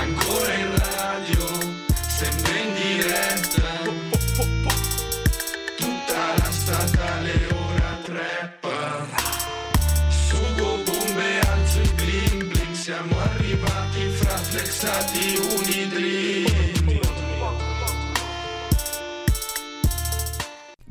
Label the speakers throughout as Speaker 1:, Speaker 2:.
Speaker 1: Ancora in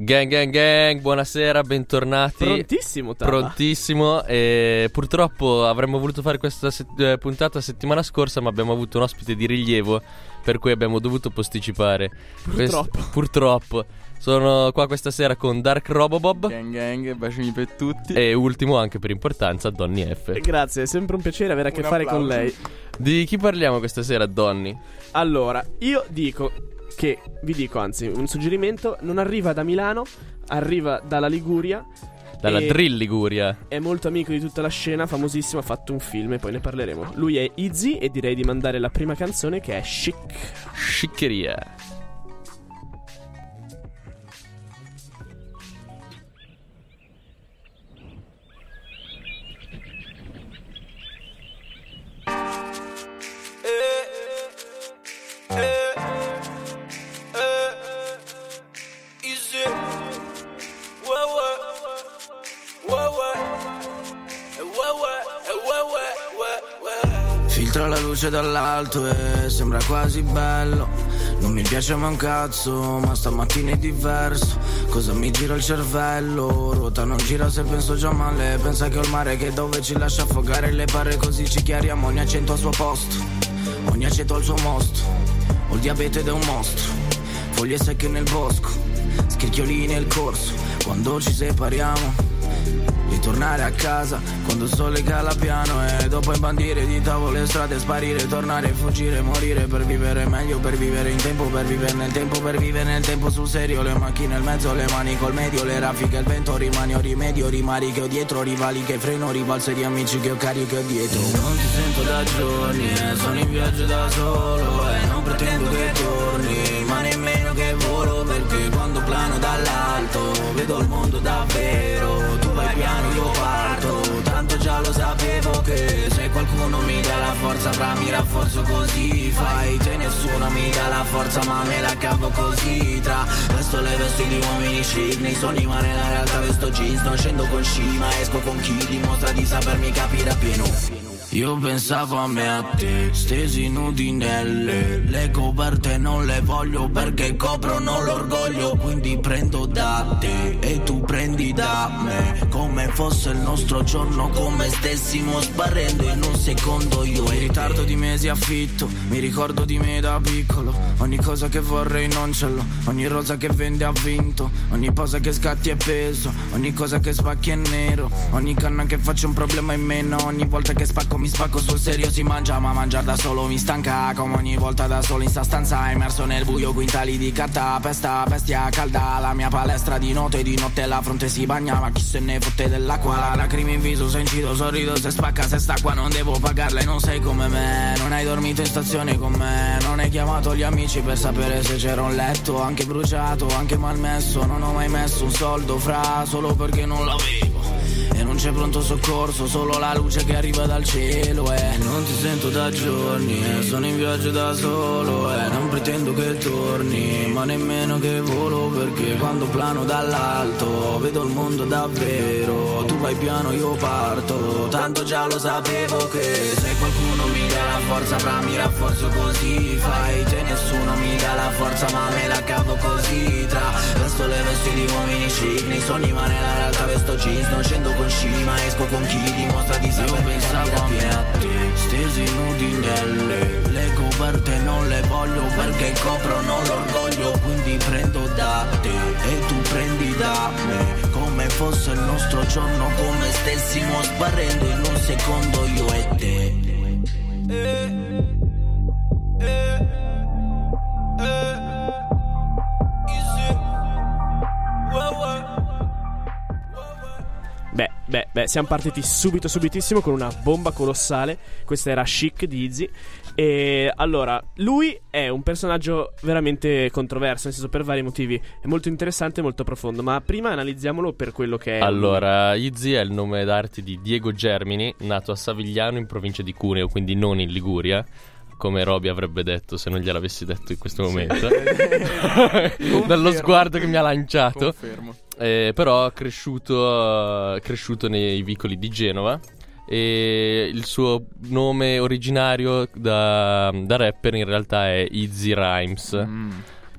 Speaker 2: Gang gang gang, buonasera, bentornati.
Speaker 3: Prontissimo, Tava.
Speaker 2: Prontissimo. E purtroppo avremmo voluto fare questa set- eh, puntata settimana scorsa, ma abbiamo avuto un ospite di rilievo, per cui abbiamo dovuto posticipare.
Speaker 3: Purtroppo.
Speaker 2: Quest- purtroppo. Sono qua questa sera con Dark Robobob
Speaker 4: Gang gang, bacini per tutti.
Speaker 2: e ultimo anche per importanza Donny F.
Speaker 3: Grazie, è sempre un piacere avere a che
Speaker 4: Un
Speaker 3: fare con
Speaker 4: applauso.
Speaker 3: lei.
Speaker 2: Di chi parliamo questa sera, Donny?
Speaker 3: Allora, io dico che, vi dico anzi, un suggerimento, non arriva da Milano, arriva dalla Liguria.
Speaker 2: Dalla
Speaker 3: e
Speaker 2: Drill Liguria.
Speaker 3: È molto amico di tutta la scena, famosissimo, ha fatto un film e poi ne parleremo. Lui è Izzy e direi di mandare la prima canzone che è Chic.
Speaker 2: Sciccheria.
Speaker 5: Luce dall'alto e sembra quasi bello. Non mi piace mai un cazzo, ma stamattina è diverso. Cosa mi gira il cervello? Ruota non gira se penso già male. Pensa che ho il mare che dove ci lascia affogare le pare così ci chiariamo. Ogni accento al suo posto, ogni aceto al suo mostro. Ho il diabete ed è un mostro. Foglie secche nel bosco, scricchiolini nel corso. Quando ci separiamo. Ritornare a casa. Quando il sole cala piano e dopo imbandire di tavole strade sparire, tornare, fuggire, morire per vivere meglio, per vivere in tempo, per vivere nel tempo, per vivere nel tempo sul serio, le macchine al mezzo, le mani col medio, le raffiche al vento, rimani o rimedio, rimari che ho dietro, rivali che freno, rivalse di amici che ho carico e dietro. Non ti sento da giorni, e sono in viaggio da solo e non pretendo che torni, ma nemmeno che volo perché quando plano dall'alto vedo il mondo davvero, tu vai piano, io parto, tanto già lo sapevo che se qualcuno mi dà la forza fra mi rafforzo così, fai te nessuno mi dà la forza ma me la cavo così, tra vesto le vesti di uomini chic, nei sogni ma nella realtà vesto jeans, non scendo con sci ma esco con chi dimostra di sapermi capire appieno. Io pensavo a me a te, stesi nudi nelle. Le coperte non le voglio perché coprono l'orgoglio Quindi prendo da te e tu prendi da me. Come fosse il nostro giorno, come stessimo sparendo in un secondo io In ritardo di mesi affitto, mi ricordo di me da piccolo. Ogni cosa che vorrei non ce l'ho, ogni rosa che vende ha vinto Ogni posa che scatti è peso, ogni cosa che spacchi è nero Ogni canna che faccio un problema in meno, ogni volta che spacco mi spacco sul serio si mangia ma mangiare da solo mi stanca. Come ogni volta da solo in sta stanza immerso nel buio quintali di carta pesta bestia calda. La mia palestra di notte di notte la fronte si bagna ma chi se ne fotte dell'acqua? La lacrime in viso se incido sorrido se spacca se sta qua non devo pagarla e non sei come me. Non hai dormito in stazione con me non hai chiamato gli amici per sapere se c'era un letto anche bruciato anche malmesso. Non ho mai messo un soldo fra solo perché non l'avevo c'è pronto soccorso, solo la luce che arriva dal cielo E non ti sento da giorni, e sono in viaggio da solo E non pretendo che torni, ma nemmeno che volo Perché quando plano dall'alto, vedo il mondo davvero. Tu vai piano, io parto, tanto già lo sapevo che Se qualcuno mi dà la forza, fra mi rafforzo così. Fai te, nessuno mi dà la forza, ma me la cavo così. Tra vesto le vesti di uomini chic, nei sogni ma nella realtà vesto jeans Non scendo con sci ma esco con chi dimostra di saper Io pensavo a me a te, stesi nudi nelle Le coperte non le voglio perché coprono l'orgoglio Quindi prendo da te e tu prendi da me Come fosse il nostro giorno, come stessimo sparendo in un secondo io e te
Speaker 3: Beh, beh, beh, siamo partiti subito, subitissimo con una bomba colossale. Questa era Chic di Izzy. E allora, lui è un personaggio veramente controverso, nel senso per vari motivi. È molto interessante e molto profondo. Ma prima analizziamolo per quello che è.
Speaker 2: Allora, Izzy è il nome d'arte di Diego Germini, nato a Savigliano in provincia di Cuneo, quindi non in Liguria. come Roby avrebbe detto se non gliel'avessi detto in questo momento. Dallo sguardo che mi ha lanciato.
Speaker 4: Confermo.
Speaker 2: Eh, però cresciuto, eh, cresciuto nei vicoli di Genova. E il suo nome originario da, da rapper in realtà è Easy Rhymes.
Speaker 4: Mm.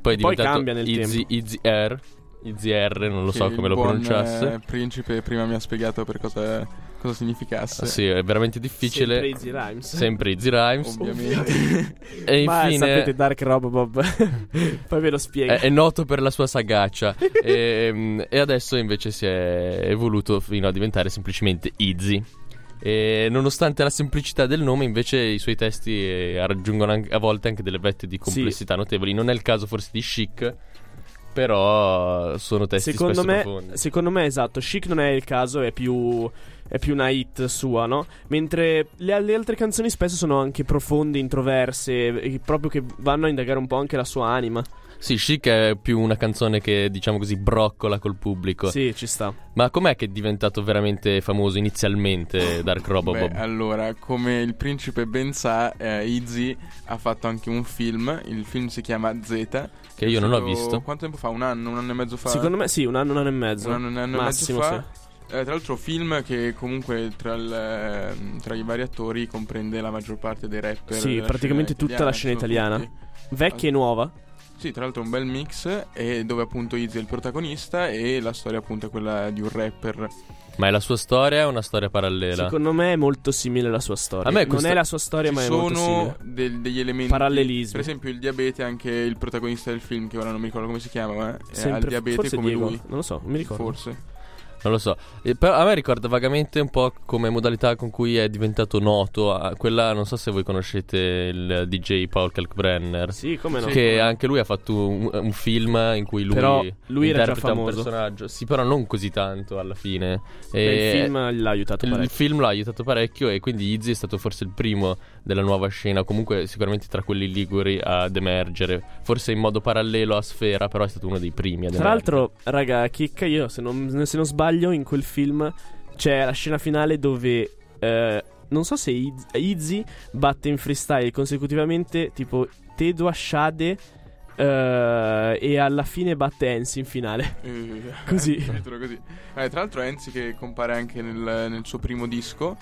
Speaker 2: Poi è
Speaker 3: Poi cambia nel
Speaker 2: Easy,
Speaker 3: tempo.
Speaker 2: Easy R. Easy R, non lo
Speaker 4: Che
Speaker 2: so
Speaker 4: il
Speaker 2: come lo pronunciasse.
Speaker 4: eh, principe prima mi ha spiegato per cosa, cosa significasse.
Speaker 2: Ah, Sì, è veramente difficile.
Speaker 3: Sempre Easy Rhymes.
Speaker 2: Sempre Easy Rhymes.
Speaker 4: Ovviamente.
Speaker 2: E
Speaker 3: Ma
Speaker 2: infine
Speaker 3: sapete Dark Rob Bob. Poi ve lo spiego.
Speaker 2: è, è noto per la sua sagacia. e, e adesso invece si è evoluto fino a diventare semplicemente Easy. E nonostante la semplicità del nome, invece i suoi testi eh, raggiungono anche- a volte anche delle vette di complessità notevoli. Non è il caso forse di Chic, però sono testi
Speaker 3: secondo
Speaker 2: spesso
Speaker 3: me,
Speaker 2: profondi.
Speaker 3: secondo me, esatto. Chic non è il caso, è più. È più una hit sua, no? Mentre le, le altre canzoni spesso sono anche profonde, introverse, proprio che vanno a indagare un po' anche la sua anima.
Speaker 2: Sì, Chic è più una canzone che, diciamo così, broccola col pubblico.
Speaker 3: Sì, ci sta.
Speaker 2: Ma com'è che è diventato veramente famoso inizialmente Dark Robobob?
Speaker 4: Beh, allora, come il principe ben sa, eh, Izzy ha fatto anche un film. Il film si chiama Z.
Speaker 2: Che io non ho visto.
Speaker 4: Quanto tempo fa? Un anno, un anno e mezzo fa?
Speaker 3: Secondo me, sì, un anno, un anno e mezzo.
Speaker 4: Un anno, un anno
Speaker 3: Massimo,
Speaker 4: e mezzo fa.
Speaker 3: sì.
Speaker 4: Eh, tra l'altro film che comunque tra, il, ehm, tra i vari attori comprende la maggior parte dei rapper
Speaker 3: Sì, praticamente tutta la scena
Speaker 4: sono
Speaker 3: italiana.
Speaker 4: tutti.
Speaker 3: Vecchia e nuova.
Speaker 4: Sì, tra l'altro è un bel mix e dove appunto Izzy è il protagonista e la storia appunto è quella di un rapper.
Speaker 2: Ma è la sua storia o una storia parallela?
Speaker 3: Secondo me è molto simile alla sua storia.
Speaker 2: A me
Speaker 3: Non
Speaker 2: questa-
Speaker 3: è la sua storia,
Speaker 4: Ci
Speaker 3: ma è molto
Speaker 4: sono
Speaker 3: simile.
Speaker 4: del- degli elementi
Speaker 3: Parallelismi.
Speaker 4: Per esempio il diabete, anche il protagonista del film, che ora non mi ricordo come si chiama, ma è
Speaker 3: Sempre-
Speaker 4: al diabete
Speaker 3: forse
Speaker 4: come
Speaker 3: Diego.
Speaker 4: lui.
Speaker 3: Non lo so, non mi ricordo.
Speaker 4: Forse.
Speaker 2: Non lo so. E però a me ricorda vagamente un po' come modalità con cui è diventato noto. ah, Quella, non so se voi conoscete il DJ Paul Kalkbrenner.
Speaker 3: Sì, come no.
Speaker 2: Che anche lui ha fatto un, un film in cui lui,
Speaker 3: Però lui era già
Speaker 2: interpreta un
Speaker 3: famoso.
Speaker 2: personaggio. Sì, però non così tanto alla fine.
Speaker 3: Beh,
Speaker 2: E
Speaker 3: il film l'ha aiutato
Speaker 2: il
Speaker 3: parecchio.
Speaker 2: film l'ha aiutato parecchio e quindi Izzy è stato forse il primo della nuova scena, comunque sicuramente tra quelli liguri ad emergere. Forse in modo parallelo a Sfera, però è stato uno dei primi ad
Speaker 3: Tra
Speaker 2: emergere.
Speaker 3: l'altro, raga, chicca, io se non, se non sbaglio, in quel film c'è la scena finale dove. eh, non so se Iz- Izzy batte in freestyle consecutivamente tipo Tedo Shade eh, e alla fine batte Ensi in finale.
Speaker 4: Eh,
Speaker 3: Così.
Speaker 4: così. Eh, tra l'altro Enzi che compare anche nel, nel suo primo disco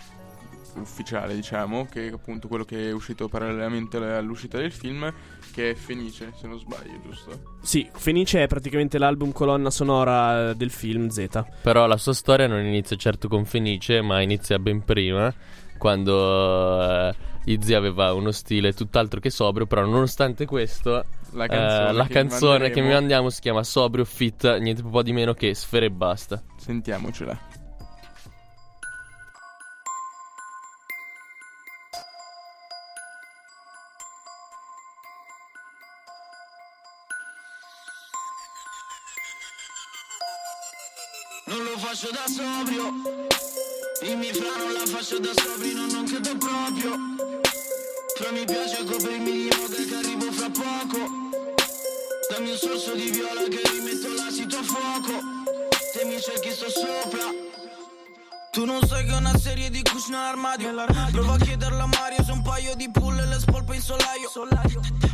Speaker 4: ufficiale, diciamo, che è appunto quello che è uscito parallelamente all'uscita del film, che è Fenice, se non sbaglio, giusto?
Speaker 3: Sì, Fenice è praticamente l'album colonna sonora del film Z.
Speaker 2: Però la sua storia non inizia certo con Fenice, ma inizia ben prima, quando eh, Izzy aveva uno stile tutt'altro che sobrio, però nonostante questo,
Speaker 4: La
Speaker 2: eh,
Speaker 4: canzone,
Speaker 2: la
Speaker 4: che,
Speaker 2: canzone che mi mandiamo si chiama Sobrio Fit, niente po' di meno che Sfere e basta.
Speaker 4: Sentiamocela.
Speaker 5: Faccio da sobrio. Dimmi fra non la faccio da sobrio No non credo proprio. Fra mi piace coprirmi di moda che arrivo fra poco. Dammi un sorso di viola che rimetto l'asito a fuoco. Se mi cerchi sto sopra tu non sai che è una serie di cushion nell'armadio Prova a chiederla a Mario Se un paio di pull e le spolpe in solaio.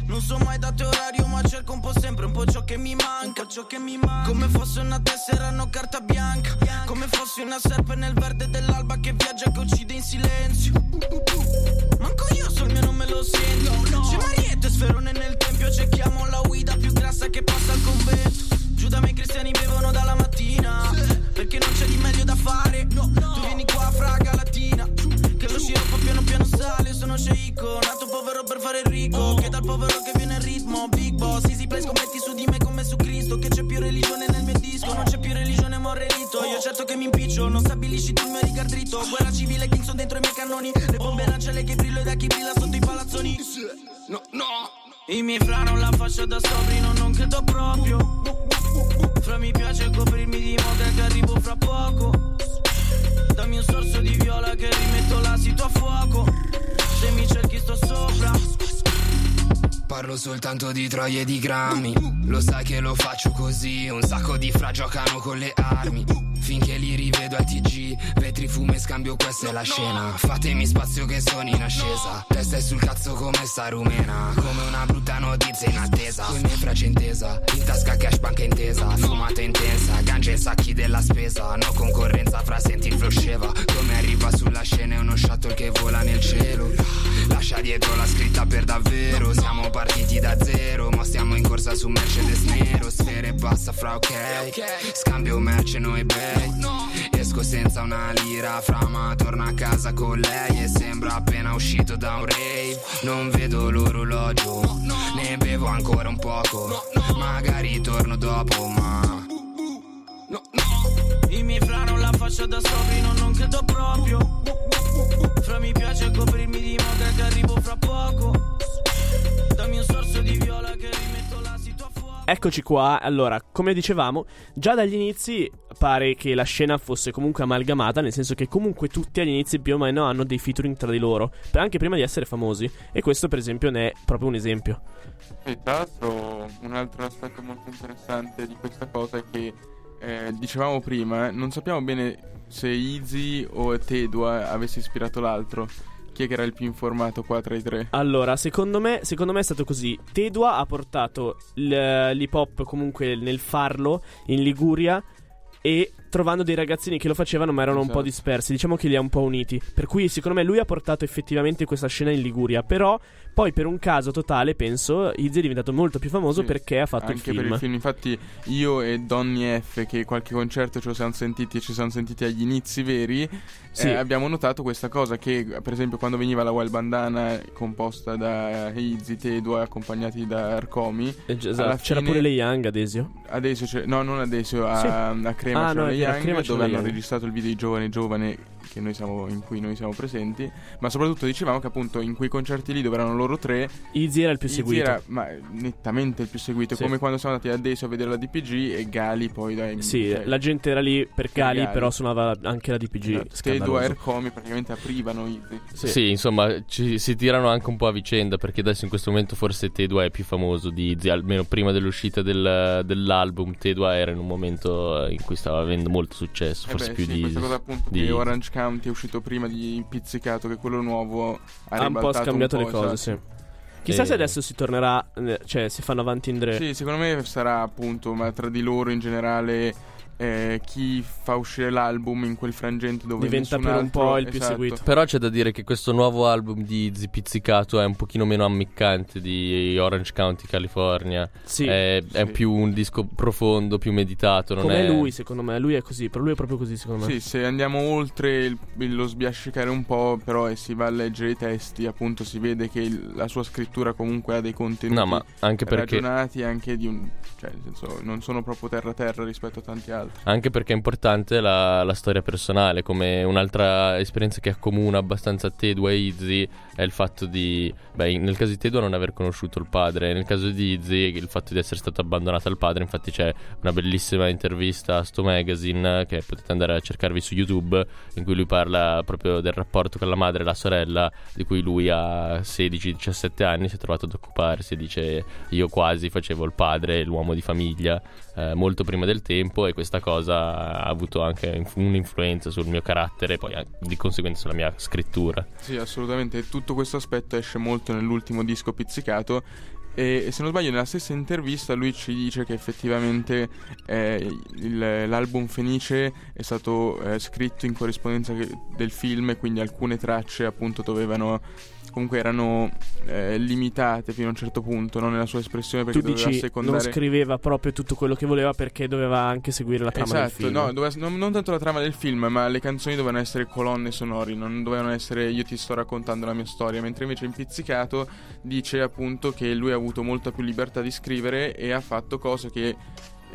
Speaker 5: Non so mai date orario Ma cerco un po' sempre un po' ciò che mi manca. Ciò che mi manca Come fosse una tessera no carta bianca. Come fossi una serpe nel verde dell'alba Che viaggia che uccide in silenzio. Manco io sul mio non me lo sento. C'è Mariette sferone nel tempio Cerchiamo la guida più grassa che passa al convento. Giù da me i cristiani bevono dalla mattina Perché non c'è di meglio da fare Sciroppo piano piano sale sono sceicco Nato povero per fare il ricco Che dal povero che viene il ritmo Big boss, easy play Scommetti su di me come su Cristo Che c'è più religione nel mio disco Non c'è più religione ma un relitto Io certo che mi impiccio Non stabilisci tu il mio rigar dritto Guerra civile King sono dentro i miei cannoni Le bombe lanciale che brillo e da chi brilla sotto i palazzoni. No, no. I miei fra non la faccio da sobri No, non credo proprio. Fra mi piace coprirmi di moda che arrivo fra poco Dammi un sorso di viola che rimetto l'asito a fuoco. Se mi cerchi sto sopra
Speaker 6: Parlo soltanto di troie e di grammi. Lo sai che lo faccio così. Un sacco di fra giocano con le armi. Finché li rivedi vedo al TG Vetri, fumo e scambio, questa è la scena. Fatemi spazio che sono in ascesa. Testa è sul cazzo come sta rumena. Come una brutta notizia in attesa. Con i miei frasi intesa In tasca cash banca intesa. Fumata intensa Ganja e sacchi della spesa. No concorrenza fra senti il flow sceva. Come arriva sulla scena è uno shuttle che vola nel cielo dietro la scritta per davvero. Siamo partiti da zero Ma stiamo in corsa su Mercedes nero. Sfere passa fra ok. Scambio merce no eBay Esco senza una lira Fra ma torna a casa con lei. E sembra appena uscito da un rave. Non vedo l'orologio Ne bevo ancora un poco. Magari torno dopo ma
Speaker 7: I miei fra faccio da sobrino, non credo proprio. Fra mi piace coprirmi di moda che arrivo fra poco. Dammi un sorso di viola che rimetto la situa fuori.
Speaker 3: Eccoci qua, allora, come dicevamo, già dagli inizi pare che la scena fosse comunque amalgamata, nel senso che comunque tutti agli inizi più o meno hanno dei featuring tra di loro, per- anche prima di essere famosi. E questo per esempio ne è proprio un esempio.
Speaker 4: E tra l'altro un altro aspetto molto interessante di questa cosa è che eh, dicevamo prima, non sappiamo bene se Easy o Tedua avesse ispirato l'altro. Chi è che era il più informato qua tra i tre?
Speaker 3: Allora, secondo me, secondo me è stato così. Tedua ha portato l- l'hip hop comunque nel farlo in Liguria e trovando dei ragazzini che lo facevano ma erano un
Speaker 4: Esatto.
Speaker 3: po' dispersi. Diciamo che li ha un po' uniti. Per cui secondo me lui ha portato effettivamente questa scena in Liguria. Però poi per un caso totale penso Izzy è diventato molto più famoso
Speaker 4: Sì,
Speaker 3: perché ha fatto il
Speaker 4: Anche
Speaker 3: film.
Speaker 4: per il film, infatti io e Donny F, che qualche concerto ce lo siamo sentiti e ci siamo sentiti agli inizi veri,
Speaker 3: Sì.
Speaker 4: eh, abbiamo notato questa cosa che per esempio quando veniva la Wild Bandana composta da Izzy, Tedua accompagnati da Arcomi,
Speaker 3: Eh, esatto. C'era
Speaker 4: fine-
Speaker 3: pure le Young, Adesio.
Speaker 4: adesso c'è, no non adesso, a,
Speaker 3: Sì.
Speaker 4: a Crema
Speaker 3: Ah,
Speaker 4: c'era
Speaker 3: no,
Speaker 4: le Young dove hanno registrato il video di Giovane Giovane siamo, in cui noi siamo presenti, ma soprattutto dicevamo che appunto in quei concerti lì dove erano loro tre
Speaker 3: Izzy era il più
Speaker 4: Izzy
Speaker 3: seguito.
Speaker 4: era ma, nettamente il più seguito,
Speaker 3: Sì.
Speaker 4: come quando siamo andati adesso a vedere la DPG e Gali poi dai
Speaker 3: Sì,
Speaker 4: cioè,
Speaker 3: la gente era lì per Gali,
Speaker 4: Gali.
Speaker 3: però suonava anche la DPG.
Speaker 4: esatto, Te
Speaker 3: scandaloso.
Speaker 4: due Aircomi praticamente aprivano Izzy.
Speaker 3: Sì.
Speaker 2: Sì, insomma, ci- si tirano anche un po' a vicenda perché adesso in questo momento forse Tedua è più famoso di Izzy, almeno prima dell'uscita del- dell'album. Tedua era in un momento in cui stava avendo molto successo,
Speaker 4: Eh
Speaker 2: forse
Speaker 4: beh,
Speaker 2: più
Speaker 4: sì,
Speaker 2: di
Speaker 4: questa
Speaker 2: Izzy.
Speaker 4: cosa appunto
Speaker 2: di
Speaker 4: che. Orange County è uscito prima di Pizzicato che quello nuovo ha,
Speaker 3: Ha un po' scambiato
Speaker 4: un
Speaker 3: le
Speaker 4: po',
Speaker 3: cose,
Speaker 4: esatto.
Speaker 3: sì. Chissà
Speaker 2: E-
Speaker 3: se adesso si tornerà, eh, cioè si fanno avanti in dre.
Speaker 4: Sì, secondo me sarà appunto, ma tra di loro in generale eh, chi fa uscire l'album in quel frangente dove
Speaker 3: Diventa per un po' il più
Speaker 4: esatto.
Speaker 3: seguito.
Speaker 2: Però c'è da dire che questo nuovo album di Izzy Pizzicato è un pochino meno ammiccante di Orange County, California.
Speaker 3: Sì.
Speaker 2: È, è
Speaker 4: Sì.
Speaker 2: più un disco profondo, più meditato. Non
Speaker 3: Come
Speaker 2: è...
Speaker 3: lui, secondo me. Lui è così. Per lui è proprio così, secondo me.
Speaker 4: Sì, se andiamo oltre il- lo sbiascicare un po', però e si va a leggere i testi, appunto si vede che il- la sua scrittura comunque ha dei contenuti
Speaker 2: No, ma anche perché,
Speaker 4: ragionati anche di un... cioè nel senso non sono proprio terra terra rispetto a tanti altri.
Speaker 2: Anche perché è importante la, la storia personale. Come un'altra esperienza che accomuna abbastanza Tedua e Izzy è il fatto di. Beh, nel caso di Tedua non aver conosciuto il padre, nel caso di Izzy il fatto di essere stato abbandonato dal padre. Infatti, c'è una bellissima intervista a Sto Magazine che potete andare a cercarvi su YouTube, in cui lui parla proprio del rapporto con la madre e la sorella, di cui lui a 16-17 anni si è trovato ad occuparsi. Dice: Io quasi facevo il padre, l'uomo di famiglia, eh, molto prima del tempo, e questa cosa ha avuto anche inf- un'influenza sul mio carattere e poi anche, di conseguenza sulla mia scrittura.
Speaker 4: Sì, assolutamente. E Tutto questo aspetto esce molto nell'ultimo disco pizzicato. E se non sbaglio, nella stessa intervista lui ci dice che effettivamente eh, il- l'album Fenice è stato eh, scritto in corrispondenza del film, e quindi alcune tracce appunto dovevano. Comunque erano eh, limitate fino a un certo punto, no? nella sua espressione perché
Speaker 3: tu
Speaker 4: doveva
Speaker 3: dici
Speaker 4: secondare.
Speaker 3: non scriveva proprio tutto quello che voleva perché doveva anche seguire la trama del
Speaker 4: Esatto,
Speaker 3: film.
Speaker 4: no, doveva- non, non tanto la trama del film, ma le canzoni dovevano essere colonne sonori, non dovevano essere io ti sto raccontando la mia storia, mentre invece in Pizzicato dice appunto che lui ha avuto molta più libertà di scrivere e ha fatto cose che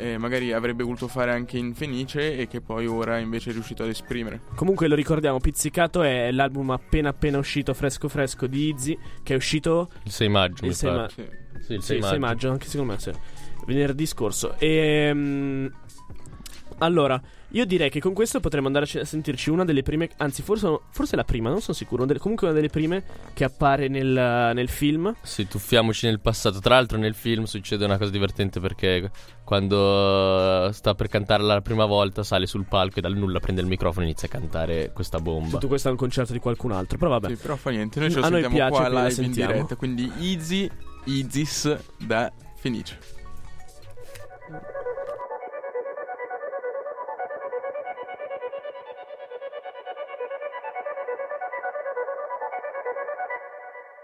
Speaker 4: eh, magari avrebbe voluto fare anche in Fenice e che poi ora invece è riuscito ad esprimere.
Speaker 3: Comunque lo ricordiamo, Pizzicato è l'album appena appena uscito, fresco fresco di Izzy, che è uscito
Speaker 2: Il 6 maggio,
Speaker 3: Il
Speaker 2: mi
Speaker 3: 6
Speaker 2: pare.
Speaker 3: ma-
Speaker 4: Sì.
Speaker 2: Sì, il
Speaker 3: Sì,
Speaker 2: 6
Speaker 3: 6
Speaker 2: maggio.
Speaker 3: maggio, anche secondo me sì. Venerdì scorso. E, allora, Io direi che con questo potremmo andare a sentirci una delle prime, anzi forse, forse la prima, non sono sicuro, delle- comunque una delle prime che appare nel, nel film.
Speaker 2: Sì, tuffiamoci nel passato. Tra l'altro, nel film succede una cosa divertente perché quando eh, sta per cantare la prima volta, sale sul palco e dal nulla prende il microfono e inizia a cantare questa bomba.
Speaker 3: Tutto questo è un concerto di qualcun altro, però vabbè.
Speaker 4: Sì, però fa niente, noi ce lo
Speaker 3: A noi
Speaker 4: sentiamo
Speaker 3: piace,
Speaker 4: qua live in diretta, quindi Easy, Easys da Fenice.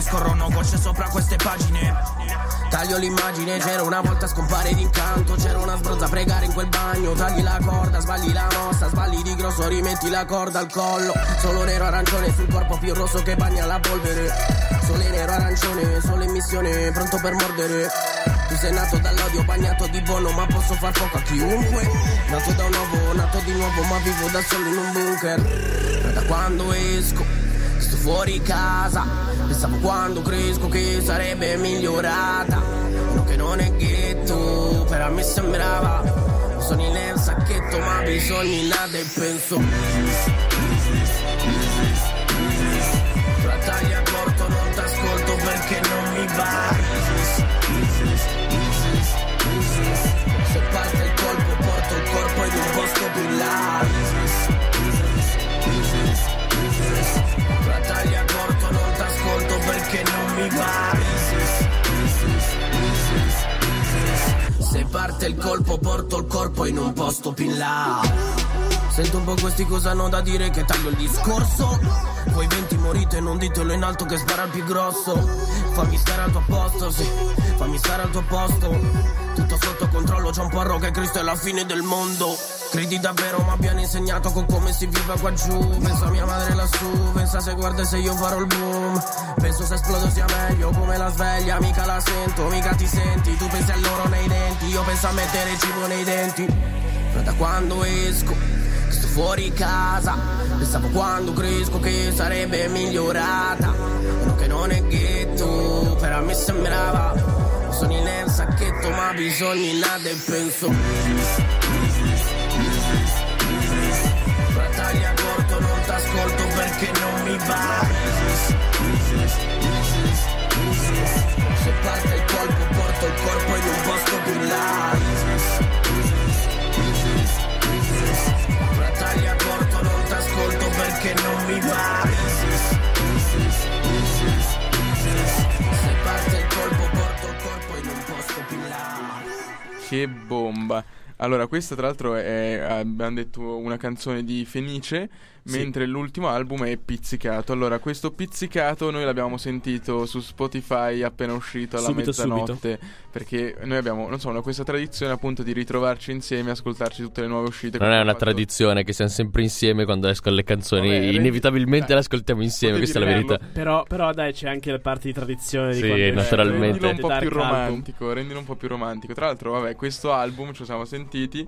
Speaker 5: Scorrono gocce sopra queste pagine. Taglio l'immagine, c'era una volta scompare d'incanto. C'era una sbronza a pregare in quel bagno. Tagli la corda, sbagli la mossa, sbagli di grosso, rimetti la corda al collo. Solo nero arancione sul corpo più rosso che bagna la polvere. Sole nero arancione, sole in missione, pronto per mordere. Tu sei nato dall'odio, bagnato di buono, ma posso far poco a chiunque. Nato da un uovo, nato di nuovo, ma vivo da solo in un bunker. Da quando esco, sto fuori casa. Pensavo quando cresco che sarebbe migliorata. Uno che non è ghetto, però me sembrava. Sogni nel sacchetto, ma bisogni nada e penso. Mi va. Se parte il colpo, porto il corpo in un posto più in là. Sento un po' questi cosa hanno da dire che taglio il discorso. Voi venti morite, non ditelo in alto che spara il più grosso. Fammi stare al tuo posto, sì, fammi stare al tuo posto. Tutto sotto controllo, c'è un porro che Cristo è la fine del mondo. Credi davvero mi abbiano insegnato con come si vive qua giù. Penso a mia madre lassù, pensa se guarda se io farò il boom. Penso se esplodo sia meglio come la sveglia, mica la sento, mica ti senti. Tu pensi a loro nei denti, io penso a mettere cibo nei denti. Ma da quando esco, sto fuori casa, pensavo quando cresco che sarebbe migliorata. Uno che non è ghetto, però a me sembrava. Sogni nel sacchetto, ma bisogni nada e penso. Mi va. Se parte il colpo, porto il corpo in un posto più là. Battaglia corto, non t'ascolto perché non mi va. Se parte il colpo, porto il corpo in un posto più là.
Speaker 4: Che bomba. Allora, questa tra l'altro è, abbiamo detto, una canzone di Fenice, mentre l'ultimo album è Pizzicato. Allora, questo Pizzicato noi l'abbiamo sentito su Spotify appena uscito alla
Speaker 3: Subito,
Speaker 4: mezzanotte, perché noi abbiamo, non so, una- questa tradizione appunto di ritrovarci insieme, ascoltarci tutte le nuove uscite.
Speaker 2: Non è una
Speaker 4: fatto-
Speaker 2: tradizione che siamo sempre insieme quando escono le canzoni.
Speaker 4: Vabbè,
Speaker 2: Inevitabilmente
Speaker 4: dai,
Speaker 2: le ascoltiamo insieme,
Speaker 4: potevi
Speaker 2: questa è la verità.
Speaker 3: Però, però dai, c'è anche la parte di tradizione di
Speaker 2: Sì,
Speaker 3: esce
Speaker 2: naturalmente.
Speaker 4: Rendilo un po' più romantico, rendilo un po' più romantico. Tra l'altro, vabbè, questo album ce lo siamo sentiti.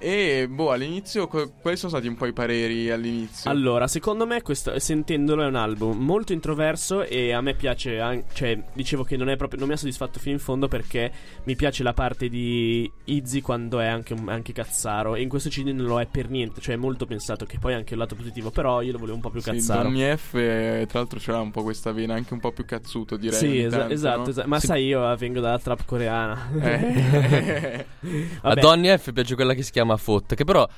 Speaker 4: E boh, all'inizio, quali sono stati un po' i pareri all'inizio?
Speaker 3: Allora, secondo me, questo, sentendolo, è un album molto introverso e a me piace, an- cioè, dicevo che non, è proprio, non mi ha soddisfatto fino in fondo perché mi piace la parte di Izzy quando è anche, anche cazzaro e in questo CD non lo è per niente, cioè è molto pensato che poi è anche il lato positivo, però io lo volevo un po' più
Speaker 4: Sì,
Speaker 3: cazzaro.
Speaker 4: Donny F, eh, tra l'altro, c'era un po' questa vena anche un po' più cazzuto, direi.
Speaker 3: Sì, esa-
Speaker 4: tanto,
Speaker 3: esatto,
Speaker 4: no?
Speaker 3: esatto. Ma sai, io vengo dalla trap coreana.
Speaker 4: Eh.
Speaker 2: A. Donny F piace quella che si chiama Foot, che però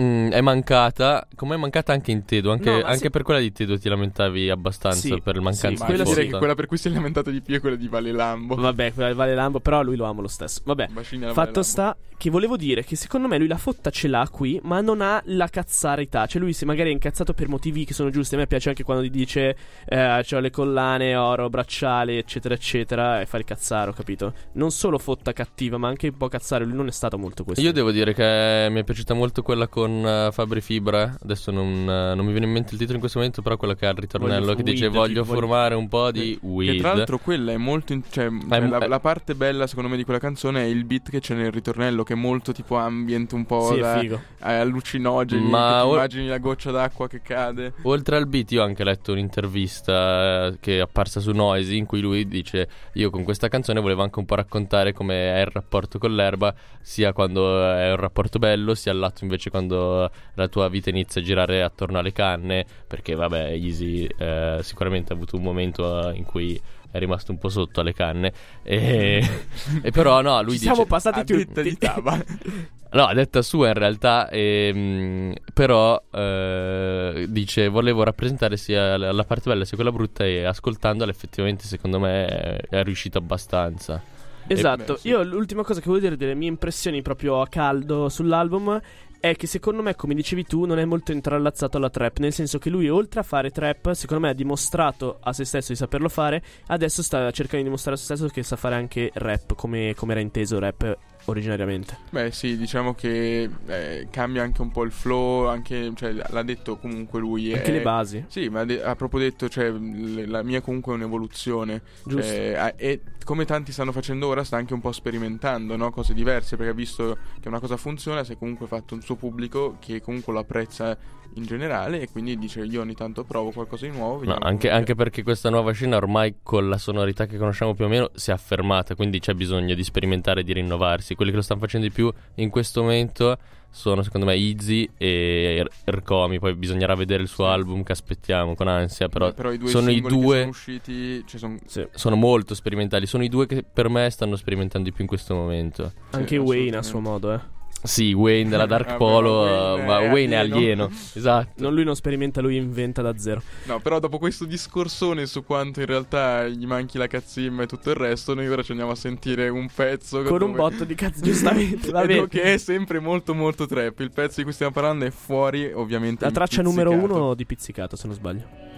Speaker 2: mm, è mancata, come è mancata anche in Tedo. Anche,
Speaker 3: No,
Speaker 2: anche
Speaker 3: sì.
Speaker 2: per quella di Tedo ti lamentavi abbastanza
Speaker 3: Sì,
Speaker 2: per il mancanza
Speaker 3: sì,
Speaker 4: Ma
Speaker 2: di
Speaker 3: quella
Speaker 4: che quella per cui si è lamentato di più è quella di Vale Lambo.
Speaker 3: Vabbè, quella di Vale Lambo, però lui lo amo lo stesso. Vabbè, fatto
Speaker 4: Vale Lambo.
Speaker 3: sta che volevo dire che secondo me lui la fotta ce l'ha qui, ma non ha la cazzarità. Cioè, lui se magari è incazzato per motivi che sono giusti. A me piace anche quando dice eh, ho le collane, oro, bracciali, eccetera, eccetera, e fa il cazzaro, capito? Non solo fotta cattiva, ma anche un po' cazzare. Lui non è stato molto questo.
Speaker 2: Io devo dire che mi è piaciuta molto quella con uh, Fabri Fibra. Adesso non, uh, non mi viene in mente il titolo in questo momento, però quella che ha il ritornello
Speaker 3: Voglio-
Speaker 2: che dice
Speaker 3: weed,
Speaker 2: voglio
Speaker 3: voglio-
Speaker 2: formare un po' di
Speaker 4: Che
Speaker 2: weed.
Speaker 4: tra l'altro quella è molto. in- cioè,
Speaker 2: è-
Speaker 4: la, la parte bella, secondo me, di quella canzone è il beat che c'è nel ritornello, che è molto tipo ambient, un po'
Speaker 3: Sì, è
Speaker 4: da-
Speaker 3: figo.
Speaker 4: eh, allucinogeni.
Speaker 2: Ma o-
Speaker 4: immagini la goccia d'acqua che cade.
Speaker 2: Oltre al beat, io ho anche letto un'intervista eh, che è apparsa su Noisy in cui lui dice: Io con questa canzone volevo anche un po' raccontare come è il rapporto con l'erba, sia quando è un rapporto bello, sia al lato invece quando la tua vita inizia a girare attorno alle canne. Perché, vabbè, Easy eh, sicuramente ha avuto un momento in cui è rimasto un po' sotto alle canne. E, e però, no, lui
Speaker 3: Ci
Speaker 2: dice.
Speaker 3: siamo passati
Speaker 4: A detta
Speaker 3: tutti.
Speaker 4: di Taba.
Speaker 2: No, a detta sua in realtà, ehm, però eh, dice volevo rappresentare sia la la parte bella sia quella brutta e ascoltandola effettivamente secondo me è, è riuscito abbastanza.
Speaker 3: Esatto,
Speaker 4: sì.
Speaker 3: io l'ultima cosa che voglio dire delle mie impressioni proprio a caldo sull'album è che secondo me, come dicevi tu, non è molto intrallazzato alla trap, nel senso che lui oltre a fare trap, secondo me ha dimostrato a se stesso di saperlo fare, adesso sta cercando di dimostrare a se stesso che sa fare anche rap, come, come era inteso rap originariamente.
Speaker 4: Beh, sì, diciamo che eh, cambia anche un po' il flow. Anche, cioè, l'ha detto comunque lui.
Speaker 3: Anche
Speaker 4: è-
Speaker 3: le basi,
Speaker 4: Sì, ma ha de- ha proprio detto, cioè, l- la mia comunque è un'evoluzione.
Speaker 3: giusto?
Speaker 4: Cioè, e come tanti stanno facendo ora, sta anche un po' sperimentando, no? Cose diverse, perché ha visto che una cosa funziona, si è comunque fatto un suo pubblico che comunque lo apprezza in generale e quindi dice io ogni tanto provo qualcosa di nuovo.
Speaker 2: No, anche, anche perché questa nuova scena ormai con la sonorità che conosciamo più o meno si è affermata, quindi c'è bisogno di sperimentare e di rinnovarsi. Quelli che lo stanno facendo di più in questo momento sono secondo me Easy e R- Rkomi, poi bisognerà vedere il suo album che aspettiamo con ansia, però,
Speaker 4: Però i due
Speaker 2: sono i due
Speaker 4: sono usciti, cioè, son-
Speaker 3: Sì.
Speaker 2: sono molto sperimentali, sono i due che per me stanno sperimentando di più in questo momento.
Speaker 3: Anche
Speaker 4: sì,
Speaker 3: Wayne a suo modo, eh.
Speaker 2: Sì, Wayne della Dark
Speaker 4: Vabbè,
Speaker 2: Polo,
Speaker 4: Wayne
Speaker 2: eh, ma
Speaker 4: è
Speaker 2: Wayne è
Speaker 4: alieno.
Speaker 2: alieno. Esatto.
Speaker 3: Non lui non sperimenta, lui inventa da zero.
Speaker 4: No, però dopo questo discorsone su quanto in realtà gli manchi la cazzimma e tutto il resto, noi ora ci andiamo a sentire un pezzo
Speaker 3: Con un botto di cazzo, giustamente. Va bene.
Speaker 4: che è sempre molto molto trap. Il pezzo di cui stiamo parlando è fuori, ovviamente.
Speaker 3: La traccia numero uno di Pizzicato, se non sbaglio.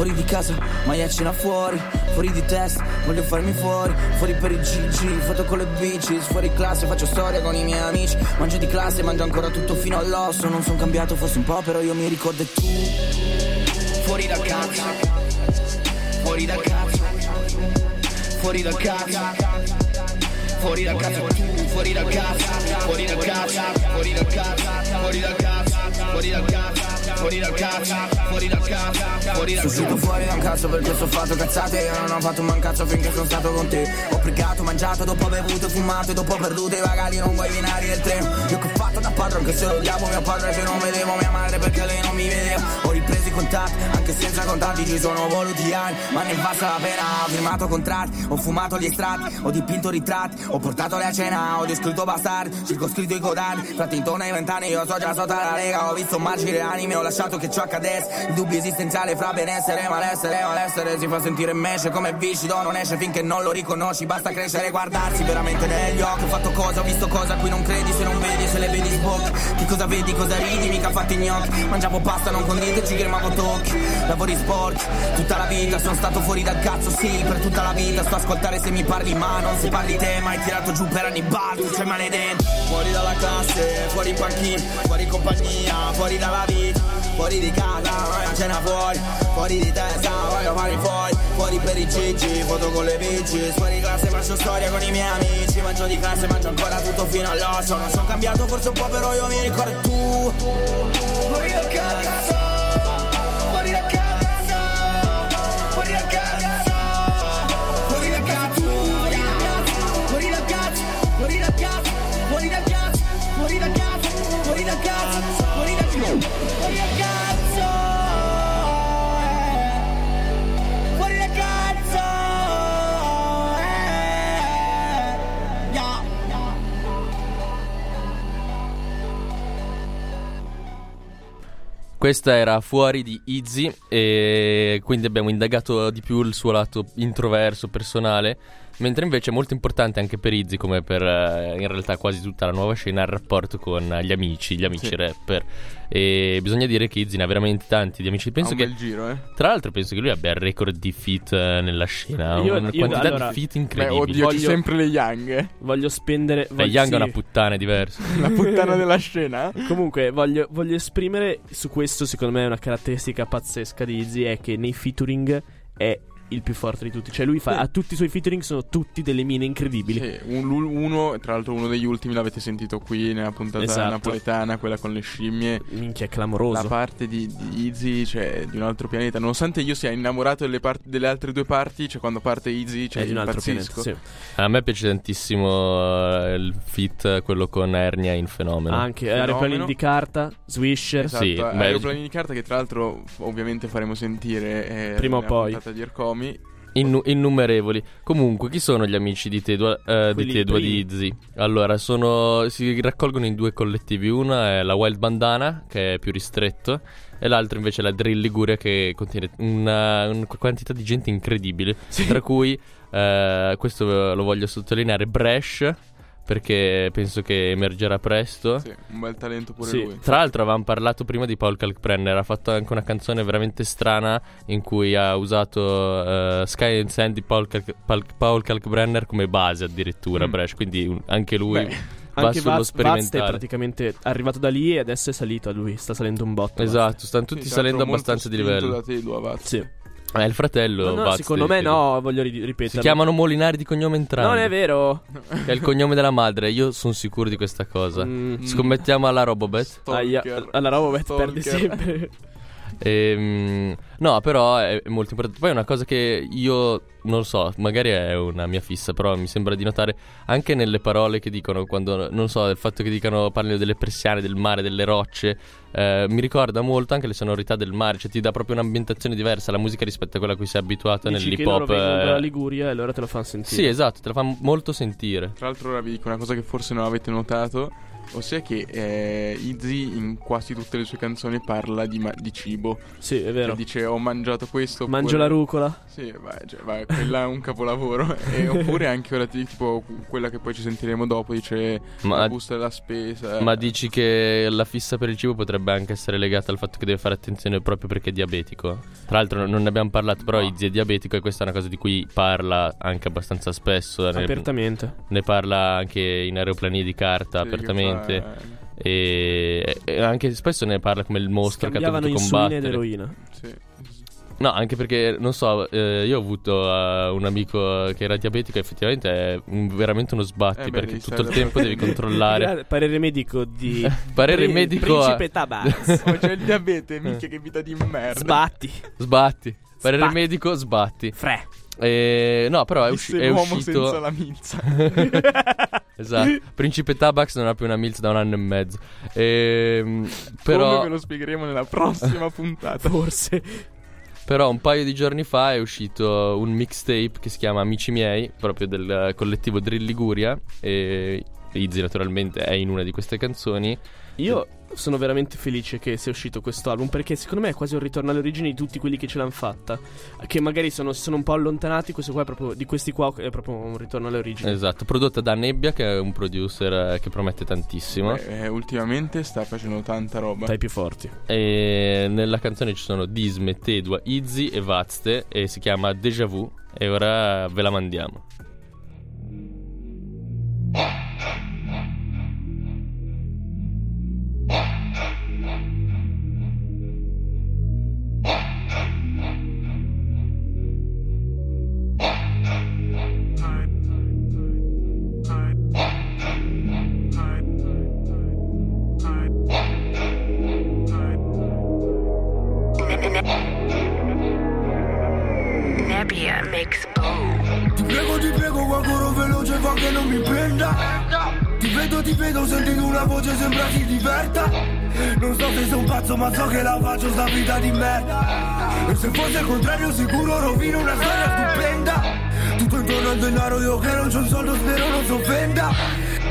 Speaker 5: Fuori di casa, maia cena fuori Fuori di test, voglio farmi fuori Fuori per i GG, foto con le bici Fuori classe, faccio storia con i miei amici Mangio di classe, mangio ancora tutto fino all'osso Non sono cambiato forse un po', però io mi ricordo e tu Fuori da casa Fuori da casa Fuori da casa Fuori da casa tu, fuori da casa Fuori da casa, fuori da casa Fuori da casa, fuori da casa Fuori da casa fuori dal cazzo fuori dal Sono uscito fuori da un cazzo perché ho fatto cazzate Io non ho fatto un cazzo finché sono stato con te. Ho pregato, mangiato, dopo bevuto, fumato E dopo perduto i bagagli lungo i binari del treno Io che ho fatto da padre anche se lo odiavo mio padre Se non vedevo mia madre perché lei non mi vedeva. Ho ripreso i contatti anche senza contanti Ci sono voluti anni ma ne basta la pena. Ho firmato contratti, ho fumato gli estratti Ho dipinto ritratti, ho portato le a cena Ho descritto bastardi, circoscritto i codanti Fratti intorno ai vent'anni io so già sotto la lega Ho visto marcire anime, ho lasciato che ciò accadesse Il dubbio esistenziale fra benessere e malessere Malessere si fa sentire mesce come viscido Non esce finché non lo riconosci. Basta crescere e guardarsi veramente negli occhi. Ho fatto cosa, ho visto cosa a cui non credi Se non vedi, se le vedi sbocchi. Che cosa vedi, cosa ridi, mica fatti gnocchi. Mangiavo pasta, non condite, ci cremavo tocchi. Lavori sporchi, tutta la vita Sono stato fuori dal cazzo, sì, per tutta la vita. Sto a ascoltare se mi parli ma non se parli te. Ma hai tirato giù per anni tu sei maledetto Fuori dalla classe, fuori in panchina Fuori in compagnia, fuori dalla vita Fuori di casa, vai a cena fuori Fuori di testa, voglio fare fuori
Speaker 8: fuori per i gigi, foto con le bici Fuori classe faccio storia con i miei amici Mangio di classe, mangio ancora tutto fino all'osso Non sono cambiato forse un po' però io mi ricordo tu. Fuori da casa Fuori da casa Fuori da casa Fuori da casa Fuori da casa Fuori da casa Fuori da casa
Speaker 2: Questa era fuori di Izzy e quindi abbiamo indagato di più il suo lato introverso, personale, mentre invece è molto importante anche per Izzy, come per eh, in realtà quasi tutta la nuova scena, il rapporto con gli amici, gli amici
Speaker 4: Sì.
Speaker 2: rapper. E bisogna dire che Izzy ne ha veramente tanti di amici. Penso
Speaker 4: ha un
Speaker 2: che
Speaker 4: giro, eh.
Speaker 2: tra l'altro penso che lui abbia il record di fit eh, nella scena,
Speaker 3: Io-
Speaker 2: una
Speaker 3: io-
Speaker 2: quantità
Speaker 3: allora-
Speaker 2: di fit
Speaker 4: Beh,
Speaker 2: incredibili.
Speaker 4: oddio,
Speaker 3: Voglio-
Speaker 4: sempre le Young.
Speaker 3: Voglio spendere. Voglio-
Speaker 2: Young
Speaker 3: sì.
Speaker 2: è una puttana, è diverso.
Speaker 4: La puttana della scena.
Speaker 3: Comunque, voglio, voglio esprimere su questo, secondo me, una caratteristica pazzesca di Izzy: è che nei featuring è il più forte di tutti. Cioè, lui fa.
Speaker 4: Sì.
Speaker 3: A tutti i suoi featuring sono tutti delle mine incredibibili.
Speaker 4: Sì, un- uno, tra l'altro uno degli ultimi l'avete sentito qui nella puntata
Speaker 3: Esatto.
Speaker 4: napoletana, quella con le scimmie.
Speaker 3: Minchia, è
Speaker 4: La
Speaker 3: clamoroso.
Speaker 4: parte di, di Easy, cioè di un altro pianeta. Nonostante io sia innamorato delle, parti- delle altre due parti, cioè quando parte Easy, cioè
Speaker 3: è di un altro pianeta.
Speaker 4: impazzisco.
Speaker 3: Sì.
Speaker 2: A me piace tantissimo eh, il fit, quello con Ernia in fenomeno.
Speaker 3: Anche
Speaker 4: Fenomeno.
Speaker 3: aeroplani di carta, Swisher.
Speaker 4: Esatto,
Speaker 2: Sì, beh-
Speaker 4: aeroplani di carta che tra l'altro ovviamente faremo sentire eh,
Speaker 3: Prima o poi.
Speaker 4: puntata di Ercomi.
Speaker 2: Innu- innumerevoli. Comunque, chi sono gli amici di Tedua, eh, di, Tedua di Izzy? Allora, sono, si raccolgono in due collettivi. Una è la Wild Bandana, che è più ristretto, e l'altro invece è la Drill Liguria, che contiene una, una quantità di gente incredibile. Tra cui, eh, questo lo voglio sottolineare, Bresh, perché penso che emergerà presto.
Speaker 4: Sì, un bel talento pure
Speaker 3: Sì.
Speaker 4: lui.
Speaker 2: Tra l'altro avevamo parlato prima di Paul Kalkbrenner, ha fatto anche una canzone veramente strana in cui ha usato eh, Sky and Sand di Paul, Kalk- Paul- Kalkbrenner come base addirittura,
Speaker 4: Mm.
Speaker 2: Bresh, quindi un- anche lui
Speaker 4: Beh,
Speaker 2: va
Speaker 3: Anche
Speaker 2: sullo
Speaker 3: Vaz, Vaz è
Speaker 2: sperimentale.
Speaker 3: praticamente arrivato da lì e adesso è salito a lui. Sta salendo un botto.
Speaker 2: Esatto, stanno tutti
Speaker 4: sì,
Speaker 2: salendo abbastanza di livello.
Speaker 4: da Tedua, Vaz.
Speaker 3: Sì.
Speaker 2: È il fratello
Speaker 3: No, no,
Speaker 2: Vaz
Speaker 3: secondo me no, voglio ri- ripetere.
Speaker 2: Si chiamano Molinari di cognome entrambi.
Speaker 3: Non è vero.
Speaker 2: È il cognome della madre, io sono sicuro di questa cosa.
Speaker 3: Mm.
Speaker 2: Scommettiamo alla Robobet.
Speaker 3: Aia,
Speaker 4: Stalker.
Speaker 3: alla Robobet perdi
Speaker 4: Stalker.
Speaker 3: sempre.
Speaker 2: Ehm, no, però è, è molto importante. Poi una cosa che io non lo so, magari è una mia fissa, però mi sembra di notare anche nelle parole che dicono quando non so, il fatto che dicano parlino delle persiane, del mare, delle rocce, eh, mi ricorda molto anche le sonorità del mare, cioè ti dà proprio un'ambientazione diversa la musica rispetto a quella a cui sei abituato
Speaker 3: Dici
Speaker 2: nell'hip
Speaker 3: che loro
Speaker 2: hop.
Speaker 3: vengono dalla
Speaker 2: eh.
Speaker 3: Liguria e allora te lo fanno sentire.
Speaker 2: Sì, esatto, te la fa molto sentire.
Speaker 4: Tra l'altro ora vi dico una cosa che forse non avete notato, ossia che eh, Izzy in quasi tutte le sue canzoni parla di, ma- di cibo.
Speaker 3: Sì, è
Speaker 4: Cioè,
Speaker 3: vero.
Speaker 4: dice ho mangiato questo.
Speaker 3: Mangio
Speaker 4: oppure-
Speaker 3: la rucola.
Speaker 4: Sì, vai, cioè, vai, quella è un capolavoro. e, oppure anche ora ti- tipo quella che poi ci sentiremo dopo, dice
Speaker 2: Ma-
Speaker 4: la busta della spesa.
Speaker 2: Ma dici che la fissa per il cibo potrebbe anche essere legata al fatto che deve fare attenzione proprio perché è diabetico? Tra l'altro non ne abbiamo parlato, però
Speaker 4: No.
Speaker 2: Izzy è diabetico e questa è una cosa di cui parla anche abbastanza spesso. Ne,
Speaker 3: Apertamente.
Speaker 2: ne parla anche in aeroplani di carta
Speaker 4: Sì, che
Speaker 2: apertamente.
Speaker 4: fa-
Speaker 2: E, e anche spesso ne parla come il mostro che ha dovuto
Speaker 3: insulina ed
Speaker 2: combattere.
Speaker 3: eroina.
Speaker 4: sì.
Speaker 2: No, anche perché non so, eh, io ho avuto eh, un amico che era diabetico e effettivamente è un- veramente uno sbatti
Speaker 4: Eh beh,
Speaker 2: perché tutto il tempo devi controllare.
Speaker 3: Parere medico di
Speaker 2: Parere
Speaker 3: Pri-
Speaker 2: medico a-
Speaker 3: Principe Tabaz.
Speaker 4: Oh, c'è il diabete, minchia che vita di merda.
Speaker 3: Sbatti.
Speaker 2: Sbatti. Parere
Speaker 3: Sbatti.
Speaker 2: medico, sbatti.
Speaker 3: Fre.
Speaker 2: Eh, no, però è, usci- è uscito.
Speaker 4: senza la milza.
Speaker 2: esatto. Principe Tabax non ha più una milz da un anno e mezzo. Ehm, però,
Speaker 4: Come ve lo spiegheremo nella prossima puntata.
Speaker 3: Forse.
Speaker 2: però un paio di giorni fa è uscito un mixtape che si chiama Amici miei, proprio del collettivo Drill Liguria. E Izzy, naturalmente, è in una di queste canzoni.
Speaker 3: Io sono veramente felice che sia uscito questo album perché secondo me è quasi un ritorno alle origini di tutti quelli che ce l'hanno fatta. Che magari sono, si sono un po' allontanati. Questo qua è proprio di questi qua è proprio un ritorno alle origini.
Speaker 2: Esatto, prodotta da Nebbia, che è un producer eh, che promette tantissimo.
Speaker 4: Beh, eh, ultimamente sta facendo tanta roba.
Speaker 3: Dai più forti.
Speaker 2: E nella canzone ci sono Disme, Tedua, Izzy e Vazte e si chiama Deja Vu e ora ve la mandiamo.
Speaker 8: Yeah. So che la faccio sta vita di merda. E se fosse il contrario sicuro rovino una storia stupenda. Tutto intorno al denaro io che non c'ho un soldo spero non si offenda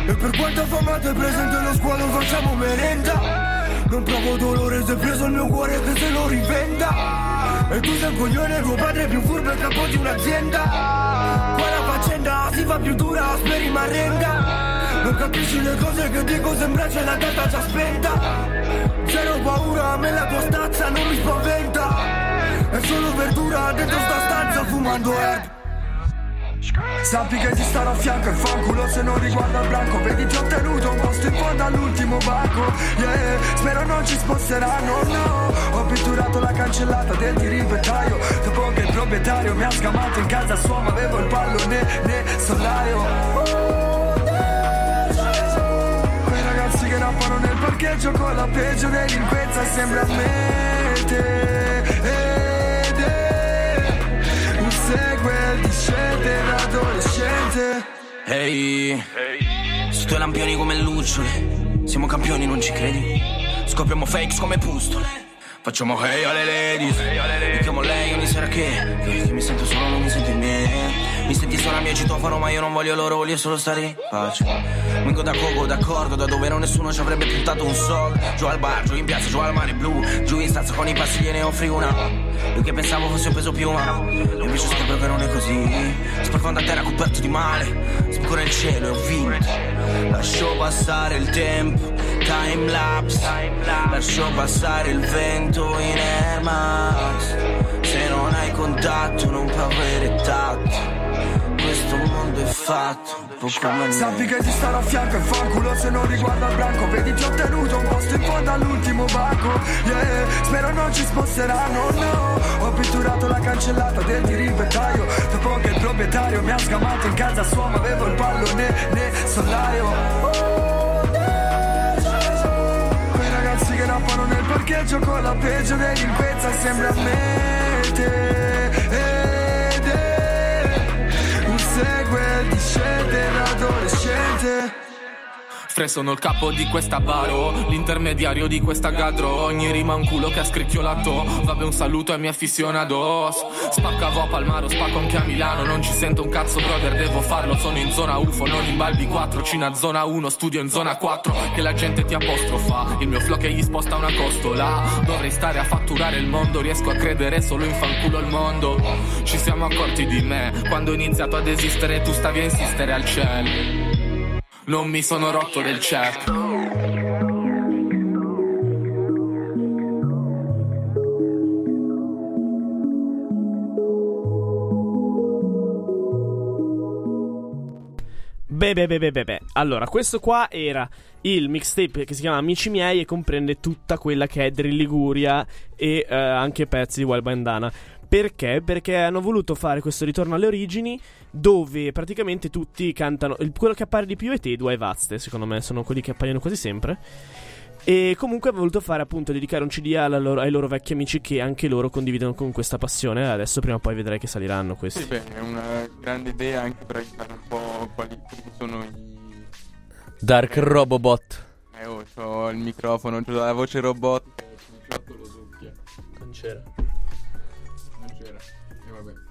Speaker 8: E per quanto affamato è presente lo squalo facciamo merenda. Non provo dolore se preso il mio cuore che se lo rivenda. E tu sei un coglione, tuo padre è più furbo e capo di un'azienda. Qua la faccenda si fa più dura, speri ma renda Non capisci le cose che dico, sembra c'è la data già spenta Zero paura, a me la tua stazza non mi spaventa. È solo verdura dentro sta stanza fumando herb Sappi che ti starò a fianco e fanculo se non riguarda il branco. Vedi ti ho tenuto un posto in fondo all'ultimo banco. Yeah, spero non ci sposteranno, no. Ho pitturato la cancellata del dirimpetaio Dopo che il proprietario mi ha scamato in casa sua Ma avevo il pallone nel solaio. Quei rappano nel parcheggio con la peggio delinquenza Sembra mete ed è un sequel di scelte da adolescente
Speaker 5: Ehi, su due lampioni come lucciole Siamo campioni, non ci credi? Scopriamo fakes come pustole Facciamo hey alle ladies. Mi chiamo lei ogni sera che, che Che mi sento solo, non mi sento in me Mi senti solo a mio citofono ma io non voglio loro Voglio solo stare in pace. Vengo da Coco, d'accordo Da dove non nessuno ci avrebbe puntato un sol. Giù al bar, giù in piazza, giù al mare blu. Giù in stanza con i passi gliene offri una. Io che pensavo fosse un peso piuma invece scopro che non è così. Sprofondo a terra coperto di male. Spicco nel cielo e ho vinto. Lascio passare il tempo Time lapse Lascio passare il vento in Air Max Se non hai contatto non puoi avere tatto Questo mondo è fatto un po' come me.
Speaker 8: Sappi che ti starò a fianco e fanculo se non riguarda il branco. Vedi ti ho tenuto un posto in fondo all'ultimo banco. Yeah, spero non ci sposteranno, no. Ho pitturato la cancellata del dirimpetaio Dopo che il proprietario mi ha scamato in casa sua Ma avevo il pallone nel solaio Quei ragazzi che rappano nel parcheggio con la peggio delinquenza Sembra mete ed è un sequel di scelte da adolescente
Speaker 1: Fre sono il capo di questa baro L'intermediario di questa gadro. Ogni rima un culo che ha scricchiolato. Vabbè un saluto ai miei aficionados. Spaccavo a Palmaro, spacco anche a Milano. Non ci sento un cazzo brother, devo farlo. Sono in zona UFO, non in Balbi 4 Cina zona 1, studio in zona 4 Che la gente ti apostrofa. Il mio flow che gli sposta una costola. Dovrei stare a fatturare il mondo Riesco a credere solo in fanculo il mondo. Ci siamo accorti di me Quando ho iniziato ad esistere Tu stavi a insistere al cielo non mi sono rotto del.
Speaker 3: Beh, beh, beh, beh, beh, beh. Allora, questo qua era il mixtape che si chiama Amici miei e comprende tutta quella che è Drill Liguria e eh, anche pezzi di Wild Bandana. Perché? Perché hanno voluto fare questo ritorno alle origini dove praticamente tutti cantano. il- quello che appare di più è Tedua e Vazte, secondo me, sono quelli che appaiono quasi sempre. E comunque ha voluto fare appunto dedicare un CD alla loro- ai loro vecchi amici che anche loro condividono con questa passione. Adesso prima o poi vedrai che saliranno questi.
Speaker 4: Sì, beh, è una grande idea anche per aiutare un po' quali sono i...
Speaker 2: Dark Robobot.
Speaker 4: Eh, oh, c'ho il microfono, c'ho la voce robot. Lo succhia.
Speaker 3: Non c'era.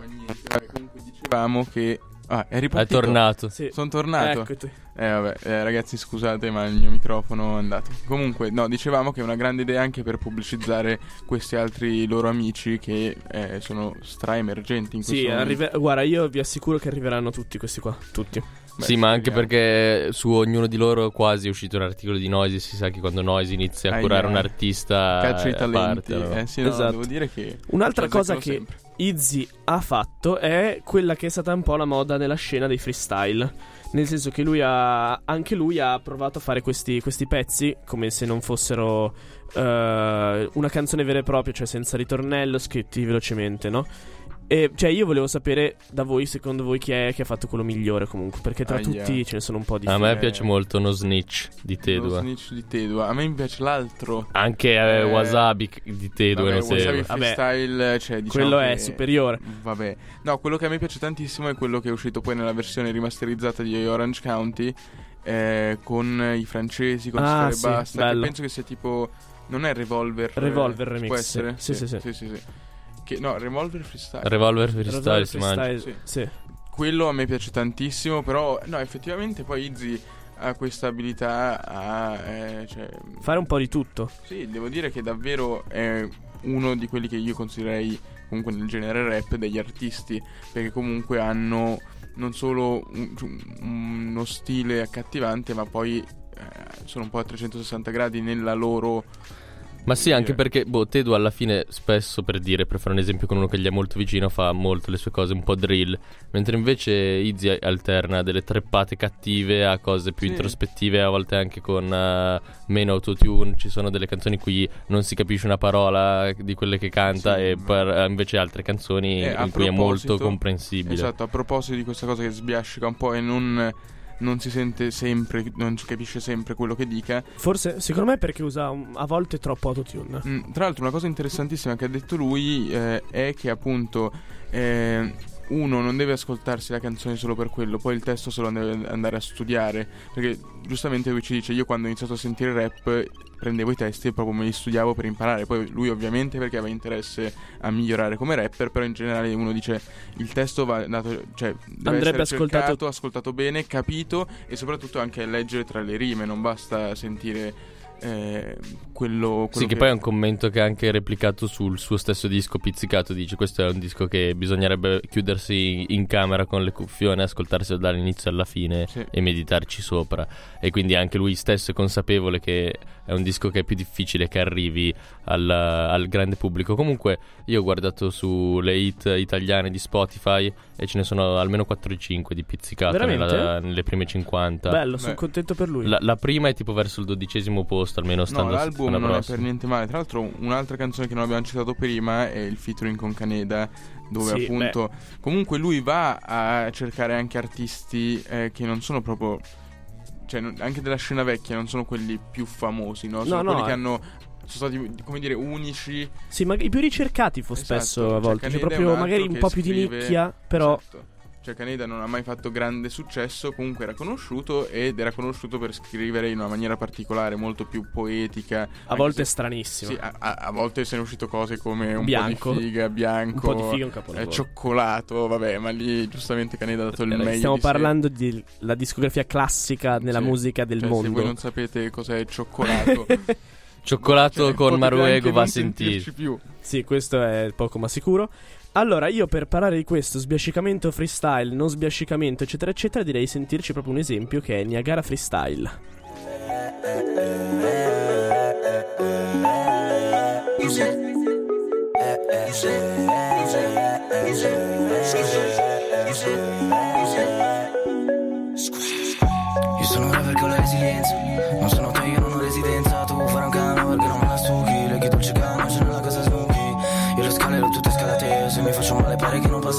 Speaker 4: Niente. Vabbè, comunque dicevamo che... Ah, è
Speaker 2: È
Speaker 4: ripartito.
Speaker 2: tornato.
Speaker 3: Sì.
Speaker 4: Sono tornato.
Speaker 3: Eccoti.
Speaker 4: Eh vabbè, eh, ragazzi scusate ma il mio microfono è andato. Comunque, no, dicevamo che è una grande idea anche per pubblicizzare questi altri loro amici che eh, sono stra-emergenti in questo
Speaker 3: Sì,
Speaker 4: momento.
Speaker 3: arrive- guarda, io vi assicuro che arriveranno tutti questi qua. Tutti.
Speaker 4: Beh,
Speaker 2: sì, ma anche perché su ognuno di loro quasi è uscito un articolo di Noisy. Si sa che quando Noisy inizia a curare un artista.
Speaker 4: Caccia i
Speaker 2: eh,
Speaker 4: talenti.
Speaker 2: parte, no?
Speaker 4: Eh sì, no,
Speaker 3: Esatto.
Speaker 4: devo dire che...
Speaker 3: Un'altra cosa che
Speaker 4: sempre.
Speaker 3: Izzy ha fatto è quella che è stata un po' la moda nella scena dei freestyle. Nel senso che lui ha. Anche lui ha provato a fare questi, questi pezzi come se non fossero eh, una canzone vera e propria, cioè senza ritornello, scritti velocemente, no? E, cioè, io volevo sapere da voi, secondo voi, chi è che ha fatto quello migliore comunque. Perché tra
Speaker 4: Aia.
Speaker 3: tutti ce ne sono un po' di.
Speaker 2: A me
Speaker 4: Eh,
Speaker 2: piace molto No Snitch di Tedua.
Speaker 4: snitch di Tedua. A me piace l'altro.
Speaker 2: Anche eh,
Speaker 4: Eh,
Speaker 2: Wasabi di Tedua.
Speaker 4: Vabbè,
Speaker 2: non
Speaker 4: Wasabi
Speaker 3: Vabbè,
Speaker 4: Freestyle, cioè, diciamo
Speaker 3: quello è
Speaker 4: che-
Speaker 3: superiore.
Speaker 4: Vabbè. No, quello che a me piace tantissimo è quello che è uscito poi nella versione rimasterizzata di Orange County eh, con i francesi, con
Speaker 3: Ah,
Speaker 4: e
Speaker 3: sì,
Speaker 4: Basta. Che penso che sia tipo... Non è Revolver. eh,
Speaker 3: Revolver remix,
Speaker 4: Può essere?
Speaker 3: sì, sì, sì.
Speaker 4: sì, sì, sì. Che, no, Revolver Freestyle.
Speaker 2: Revolver Freestyle
Speaker 3: Revolver
Speaker 2: si.
Speaker 3: Freestyle,
Speaker 4: Sì.
Speaker 3: sì.
Speaker 4: Quello a me piace tantissimo, però no, effettivamente poi Izzy ha questa abilità a... eh, cioè,
Speaker 3: Fare un po' di tutto.
Speaker 4: Sì, devo dire che davvero è uno di quelli che io considererei comunque nel genere rap degli artisti, perché comunque hanno non solo un- uno stile accattivante, ma poi eh, sono un po' a 360 gradi nella loro...
Speaker 2: Ma sì, anche perché boh, Tedu alla fine spesso per dire, per fare un esempio con uno che gli è molto vicino, fa molto le sue cose un po' drill, mentre invece Izzy alterna delle treppate cattive a cose più
Speaker 4: Sì.
Speaker 2: introspettive, a volte anche con eh, meno autotune, ci sono delle canzoni in cui non si capisce una parola di quelle che canta
Speaker 4: Sì,
Speaker 2: e per, eh, invece altre canzoni
Speaker 4: Eh,
Speaker 2: in cui è molto comprensibile.
Speaker 4: Esatto, a proposito di questa cosa che sbiascica un po' e non, non si sente sempre, non si capisce sempre quello che dica,
Speaker 3: Forse, secondo me, è perché usa un- a volte troppo autotune.
Speaker 4: Mm, tra l'altro una cosa interessantissima che ha detto lui eh, è che appunto eh, uno non deve ascoltarsi la canzone solo per quello, poi il testo se lo deve andare a studiare, perché giustamente lui ci dice io quando ho iniziato a sentire rap prendevo i testi e proprio me li studiavo per imparare, poi lui ovviamente perché aveva interesse a migliorare come rapper, però in generale uno dice il testo va dato, cioè deve
Speaker 3: Andrebbe ascoltato-
Speaker 4: cercato, ascoltato bene, capito e soprattutto anche leggere tra le rime, non basta sentire eh, quello, quello
Speaker 2: Sì, che poi è un commento che ha anche replicato sul suo stesso disco Pizzicato. Dice: Questo è un disco che bisognerebbe chiudersi in camera con le cuffione, ascoltarselo dall'inizio alla fine
Speaker 4: Sì.
Speaker 2: e meditarci sopra. E quindi anche lui stesso è consapevole che è un disco che è più difficile che arrivi al, al grande pubblico. Comunque, io ho guardato sulle hit italiane di Spotify e ce ne sono almeno 4 o 5 di Pizzicato
Speaker 3: Veramente?
Speaker 2: nella- nelle prime 50.
Speaker 3: Bello, sono
Speaker 4: Beh.
Speaker 3: contento per lui.
Speaker 2: La, la prima è tipo verso il dodicesimo posto, almeno
Speaker 4: No,
Speaker 2: stando a
Speaker 4: l'album non è
Speaker 2: prossima.
Speaker 4: per niente male. Tra l'altro, un'altra canzone che non abbiamo citato prima è il featuring con Caneda, dove
Speaker 3: Sì,
Speaker 4: appunto. Comunque lui va a cercare anche artisti eh, che non sono proprio. Cioè, anche della scena vecchia, non sono quelli più famosi, no? Sono
Speaker 3: No, no,
Speaker 4: quelli che
Speaker 3: eh.
Speaker 4: hanno. Sono stati, come dire, unici.
Speaker 3: Sì, ma i più ricercati fo-
Speaker 4: Esatto,
Speaker 3: spesso a
Speaker 4: cioè
Speaker 3: volte. Cioè, proprio magari un po' più di
Speaker 4: scrive-
Speaker 3: nicchia, però.
Speaker 4: Esatto. Cioè, Caneda non ha mai fatto grande successo, comunque era conosciuto ed era conosciuto per scrivere in una maniera particolare, molto più poetica.
Speaker 3: A volte
Speaker 4: se-
Speaker 3: stranissimo.
Speaker 4: Sì, a, a- a volte sono uscite cose come un
Speaker 3: Bianco.
Speaker 4: po' di figa, bianco,
Speaker 3: Un po' di figa, un
Speaker 4: eh,
Speaker 3: capolavoro.
Speaker 4: cioccolato, vabbè, ma lì giustamente Caneda ha dato il
Speaker 3: Eh,
Speaker 4: meglio
Speaker 3: Stiamo
Speaker 4: di
Speaker 3: parlando della discografia classica nella
Speaker 4: Sì.
Speaker 3: musica del
Speaker 4: Cioè, Se
Speaker 3: mondo.
Speaker 4: voi non sapete cos'è cioccolato,
Speaker 2: Cioccolato
Speaker 4: cioè,
Speaker 2: con Maruego va a
Speaker 4: sentirci più.
Speaker 3: Sì, questo è poco ma sicuro. Allora, io per parlare di questo sbiascicamento freestyle, non sbiascicamento, eccetera, eccetera, direi sentirci proprio un esempio che è Niagara Freestyle.
Speaker 5: Io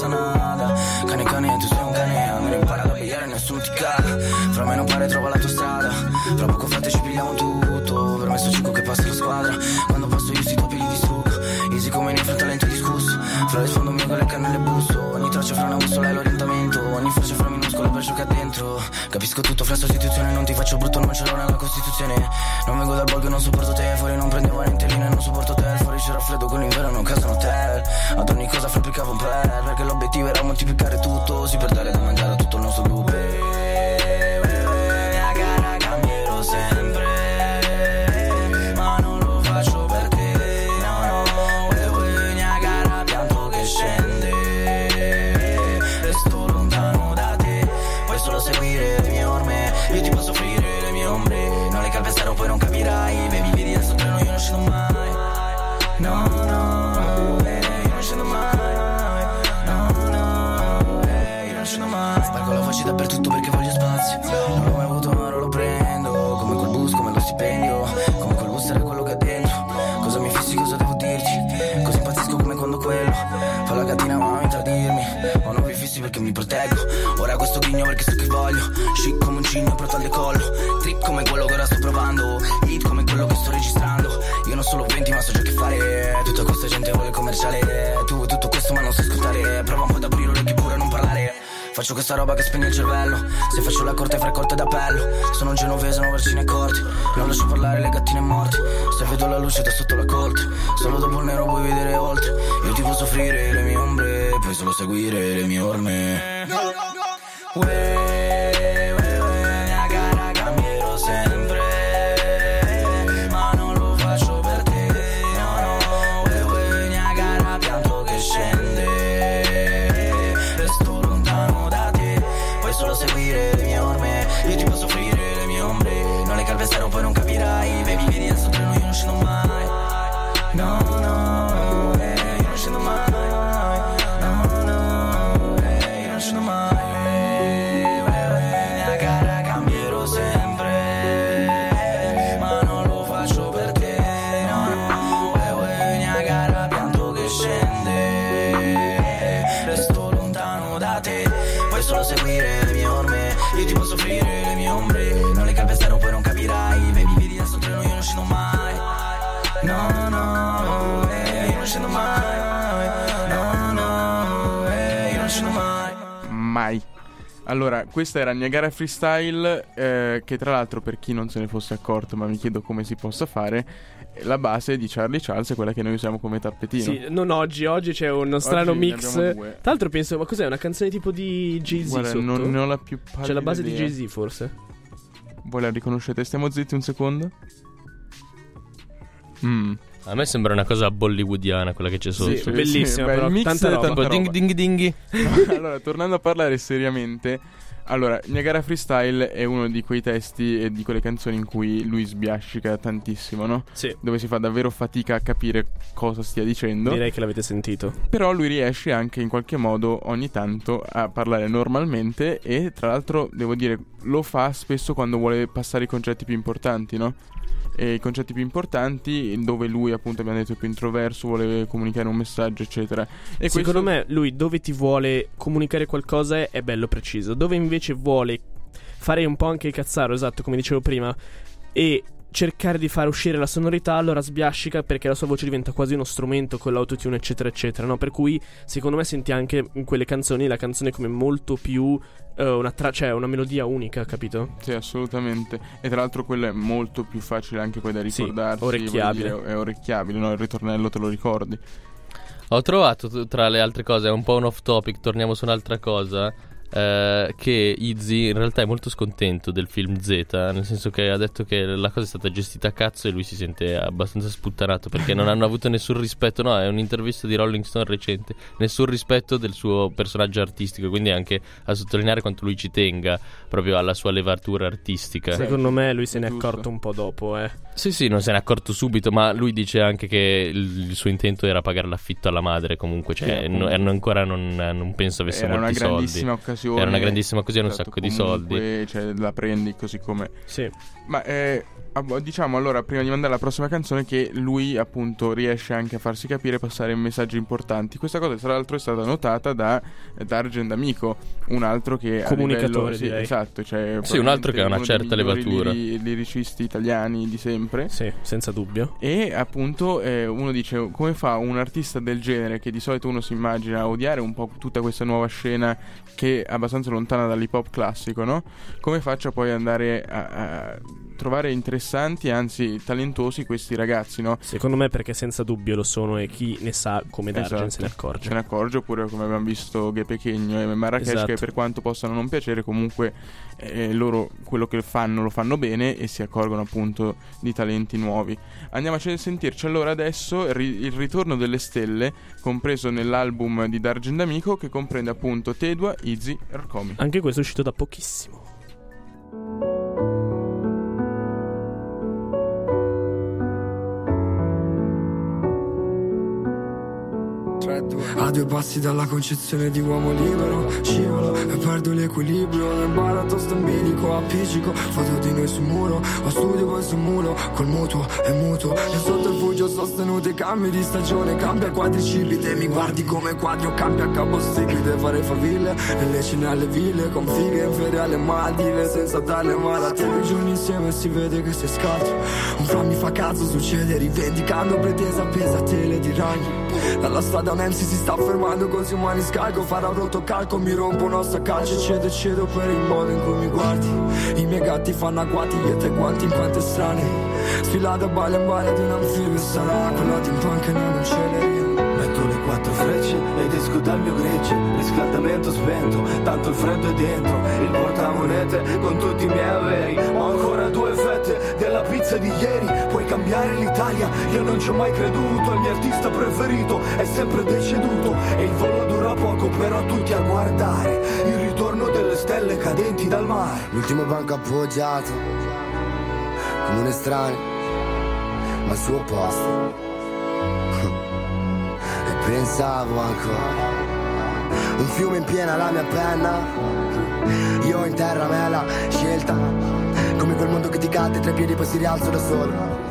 Speaker 5: non passa nada Cane cane, tu sei un cane Almeno impara da pigliare, nessuno ti cala Fra me non pare trova la tua strada. Fra poco frate Capisco tutto fra sostituzione Non ti faccio brutto, non ce l'ho nella costituzione. Non vengo dal borgo, non sopporto te Fuori non prendevo nientellino e non sopporto te. Fuori c'era freddo con l'inverno, non casa un hotel Ad ogni cosa fabbricavo un per Perché l'obiettivo era moltiplicare tutto. Sì per da mangiare a tutto il nostro gruppo No, no, eh, io non scendo mai. No, no, eh, io non scendo mai. Spargo la voce dappertutto perché voglio spazio. Non l'ho mai avuto ma ora lo prendo. Come quel bus, come lo stipendio. Come quel booster è quello che ha dentro Cosa mi fissi, cosa devo dirti Così impazzisco come quando quello Fa la gatina ma mi tradirmi Ho nuovi fissi perché mi proteggo. Ora questo ghigno perché so che voglio. Chic come un cigno pronto al decollo Trip come quello che ora sto provando. Hit come quello che sto registrando. Io non solo 20 ma so già che commerciale Tu vuoi tutto questo ma non sai ascoltare. Prova un po' ad aprire orecchie pure a non parlare. Faccio questa roba che spegne il cervello. Se faccio la corte fra corte d'appello Sono un genovese, non versini accorti Non lascio parlare le gattine morte. Se vedo la luce da sotto la corte. Solo dopo il nero puoi vedere oltre. Io ti posso offrire le mie ombre Puoi solo seguire le mie orme. Uè, uè,
Speaker 4: Allora, questa era Niagara Freestyle, eh, che tra l'altro per chi non se ne fosse accorto, ma mi chiedo come si possa fare, la base di Charlie Charles è quella che noi usiamo come tappetino.
Speaker 3: Sì, non oggi, oggi c'è uno strano
Speaker 4: Oggi
Speaker 3: mix. Tra l'altro penso, ma cos'è? Una canzone tipo di Jay-Z
Speaker 4: non ne ho la più pallida
Speaker 3: C'è la base di
Speaker 4: idea.
Speaker 3: Jay-Z forse?
Speaker 4: Voi la riconoscete? Stiamo zitti un secondo? Mm.
Speaker 2: A me sembra una cosa bollywoodiana quella che c'è sotto.
Speaker 3: Sì, bellissima,
Speaker 4: beh,
Speaker 3: però,
Speaker 4: mix
Speaker 3: tanta roba.
Speaker 2: Tipo ding ding dinghi.
Speaker 4: allora, tornando a parlare seriamente, allora, Niagara Freestyle è uno di quei testi e di quelle canzoni in cui lui sbiascica tantissimo, no?
Speaker 3: Sì.
Speaker 4: Dove si fa davvero fatica a capire cosa stia dicendo.
Speaker 3: Direi che l'avete sentito.
Speaker 4: Però lui riesce anche in qualche modo ogni tanto a parlare normalmente e tra l'altro devo dire lo fa spesso quando vuole passare i concetti più importanti, no? E i concetti più importanti dove lui appunto abbiamo detto è più introverso, vuole comunicare un messaggio eccetera. E
Speaker 3: Secondo
Speaker 4: questo-
Speaker 3: me lui dove ti vuole comunicare qualcosa è bello preciso, dove invece vuole fare un po' anche il cazzaro, esatto, come dicevo prima, e cercare di far uscire la sonorità, allora sbiascica perché la sua voce diventa quasi uno strumento con l'autotune, eccetera, eccetera, no? Per cui secondo me senti anche in quelle canzoni la canzone come molto più eh, una tra- cioè una melodia unica, capito?
Speaker 4: Sì, assolutamente. E tra l'altro quello è molto più facile anche poi da
Speaker 3: Sì,
Speaker 4: ricordarsi.
Speaker 3: orecchiabile.
Speaker 4: voglio dire, È orecchiabile, no? Il ritornello te lo ricordi.
Speaker 2: Ho trovato tra le altre cose, è un po' un off topic, torniamo su un'altra cosa. Eh, che Izzy in realtà è molto scontento del film Z, nel senso che ha detto che la cosa è stata gestita a cazzo e lui si sente abbastanza sputtanato perché non hanno avuto nessun rispetto. No, è un'intervista di Rolling Stone recente, nessun rispetto del suo personaggio artistico, quindi anche a sottolineare quanto lui ci tenga proprio alla sua levatura artistica.
Speaker 3: Secondo me lui se ne è accorto un po' dopo, eh.
Speaker 2: Sì, sì, non se n'è accorto subito, ma lui dice anche che il, suo intento era pagare l'affitto alla madre comunque, cioè
Speaker 4: Sì,
Speaker 2: no- ancora non, non penso avesse
Speaker 4: Era una
Speaker 2: molti soldi.
Speaker 4: grandissima occasione.
Speaker 2: Era una grandissima occasione, un
Speaker 4: Esatto,
Speaker 2: sacco di soldi.
Speaker 4: Cioè, la prendi così come
Speaker 3: Sì.
Speaker 4: Ma eh, diciamo allora, prima di mandare la prossima canzone, che lui appunto riesce anche a farsi capire e passare messaggi importanti. Questa cosa, tra l'altro, è stata notata da Dargen D'Amico, un altro che
Speaker 3: Comunicatore,
Speaker 4: livello- sì, esatto, cioè
Speaker 2: Sì, un altro che ha una
Speaker 4: uno dei
Speaker 2: certa levatura.
Speaker 4: liri- liricisti italiani di sempre.
Speaker 3: Sì, senza dubbio.
Speaker 4: E appunto eh, uno dice come fa un artista del genere che di solito uno si immagina odiare un po' tutta questa nuova scena che è abbastanza lontana dall'hip hop classico, no? Come faccia poi ad andare a, a trovare interessanti e anzi talentuosi questi ragazzi, no?
Speaker 3: Secondo me perché senza dubbio lo sono e chi ne sa come Dargen
Speaker 4: Esatto.
Speaker 3: se ne accorge.
Speaker 4: Se ne accorge oppure come abbiamo visto Ghe Pechegno e Marrakesh
Speaker 3: Esatto.
Speaker 4: che per quanto possano non piacere comunque eh, loro quello che fanno lo fanno bene e si accorgono appunto di talenti nuovi. Andiamo a sentirci allora adesso il ri- il ritorno delle stelle compreso nell'album di Dargen D'Amico che comprende appunto Tedua, Izzy e Rcomi.
Speaker 3: Anche questo è uscito da pochissimo.
Speaker 9: A due passi dalla concezione di uomo libero Scivolo e perdo l'equilibrio Nel baratto sto in bilico appiccico Foto di noi sul muro Ho studio poi sul muro Col mutuo e mutuo E sotterfugio sostenuti cambi di stagione. Cambia quadricipite Mi guardi come quadrio Cambia capostipite. Fare faville Nelle cine alle ville Con fighe in ferie alle Maldive Senza darle male Tre giorni insieme si vede che sei scaltro. Un fra mi fa cazzo succede Rivendicando pretesa appesa a tele di ragni Dalla strada Nancy si sta fermando Così umani scalco Farà un rotocalco Mi rompo un osso a calcio e cedo e cedo per il modo in cui mi guardi. I miei gatti fanno agguati Io e te guanti in quante strane Sfilata balia in balia di un anfibio Sarà quella di un punk noi non ce le
Speaker 10: Metto le quattro frecce ed esco dal mio gregge. Riscaldamento spento, tanto il freddo è dentro Il portamonete con tutti i miei averi. Ho ancora due fette della pizza di ieri Puoi cambiare l'Italia, io non ci ho mai creduto Il mio artista preferito è sempre deceduto. E il volo dura poco però tutti a guardare. Il ritorno delle stelle cadenti dal mare.
Speaker 11: L'ultimo banco appoggiato Come un estraneo Ma al suo posto. E pensavo ancora Un fiume in piena la mia penna. Io in terra me la scelta Come quel che ti cade tra i piedi poi si rialza da solo.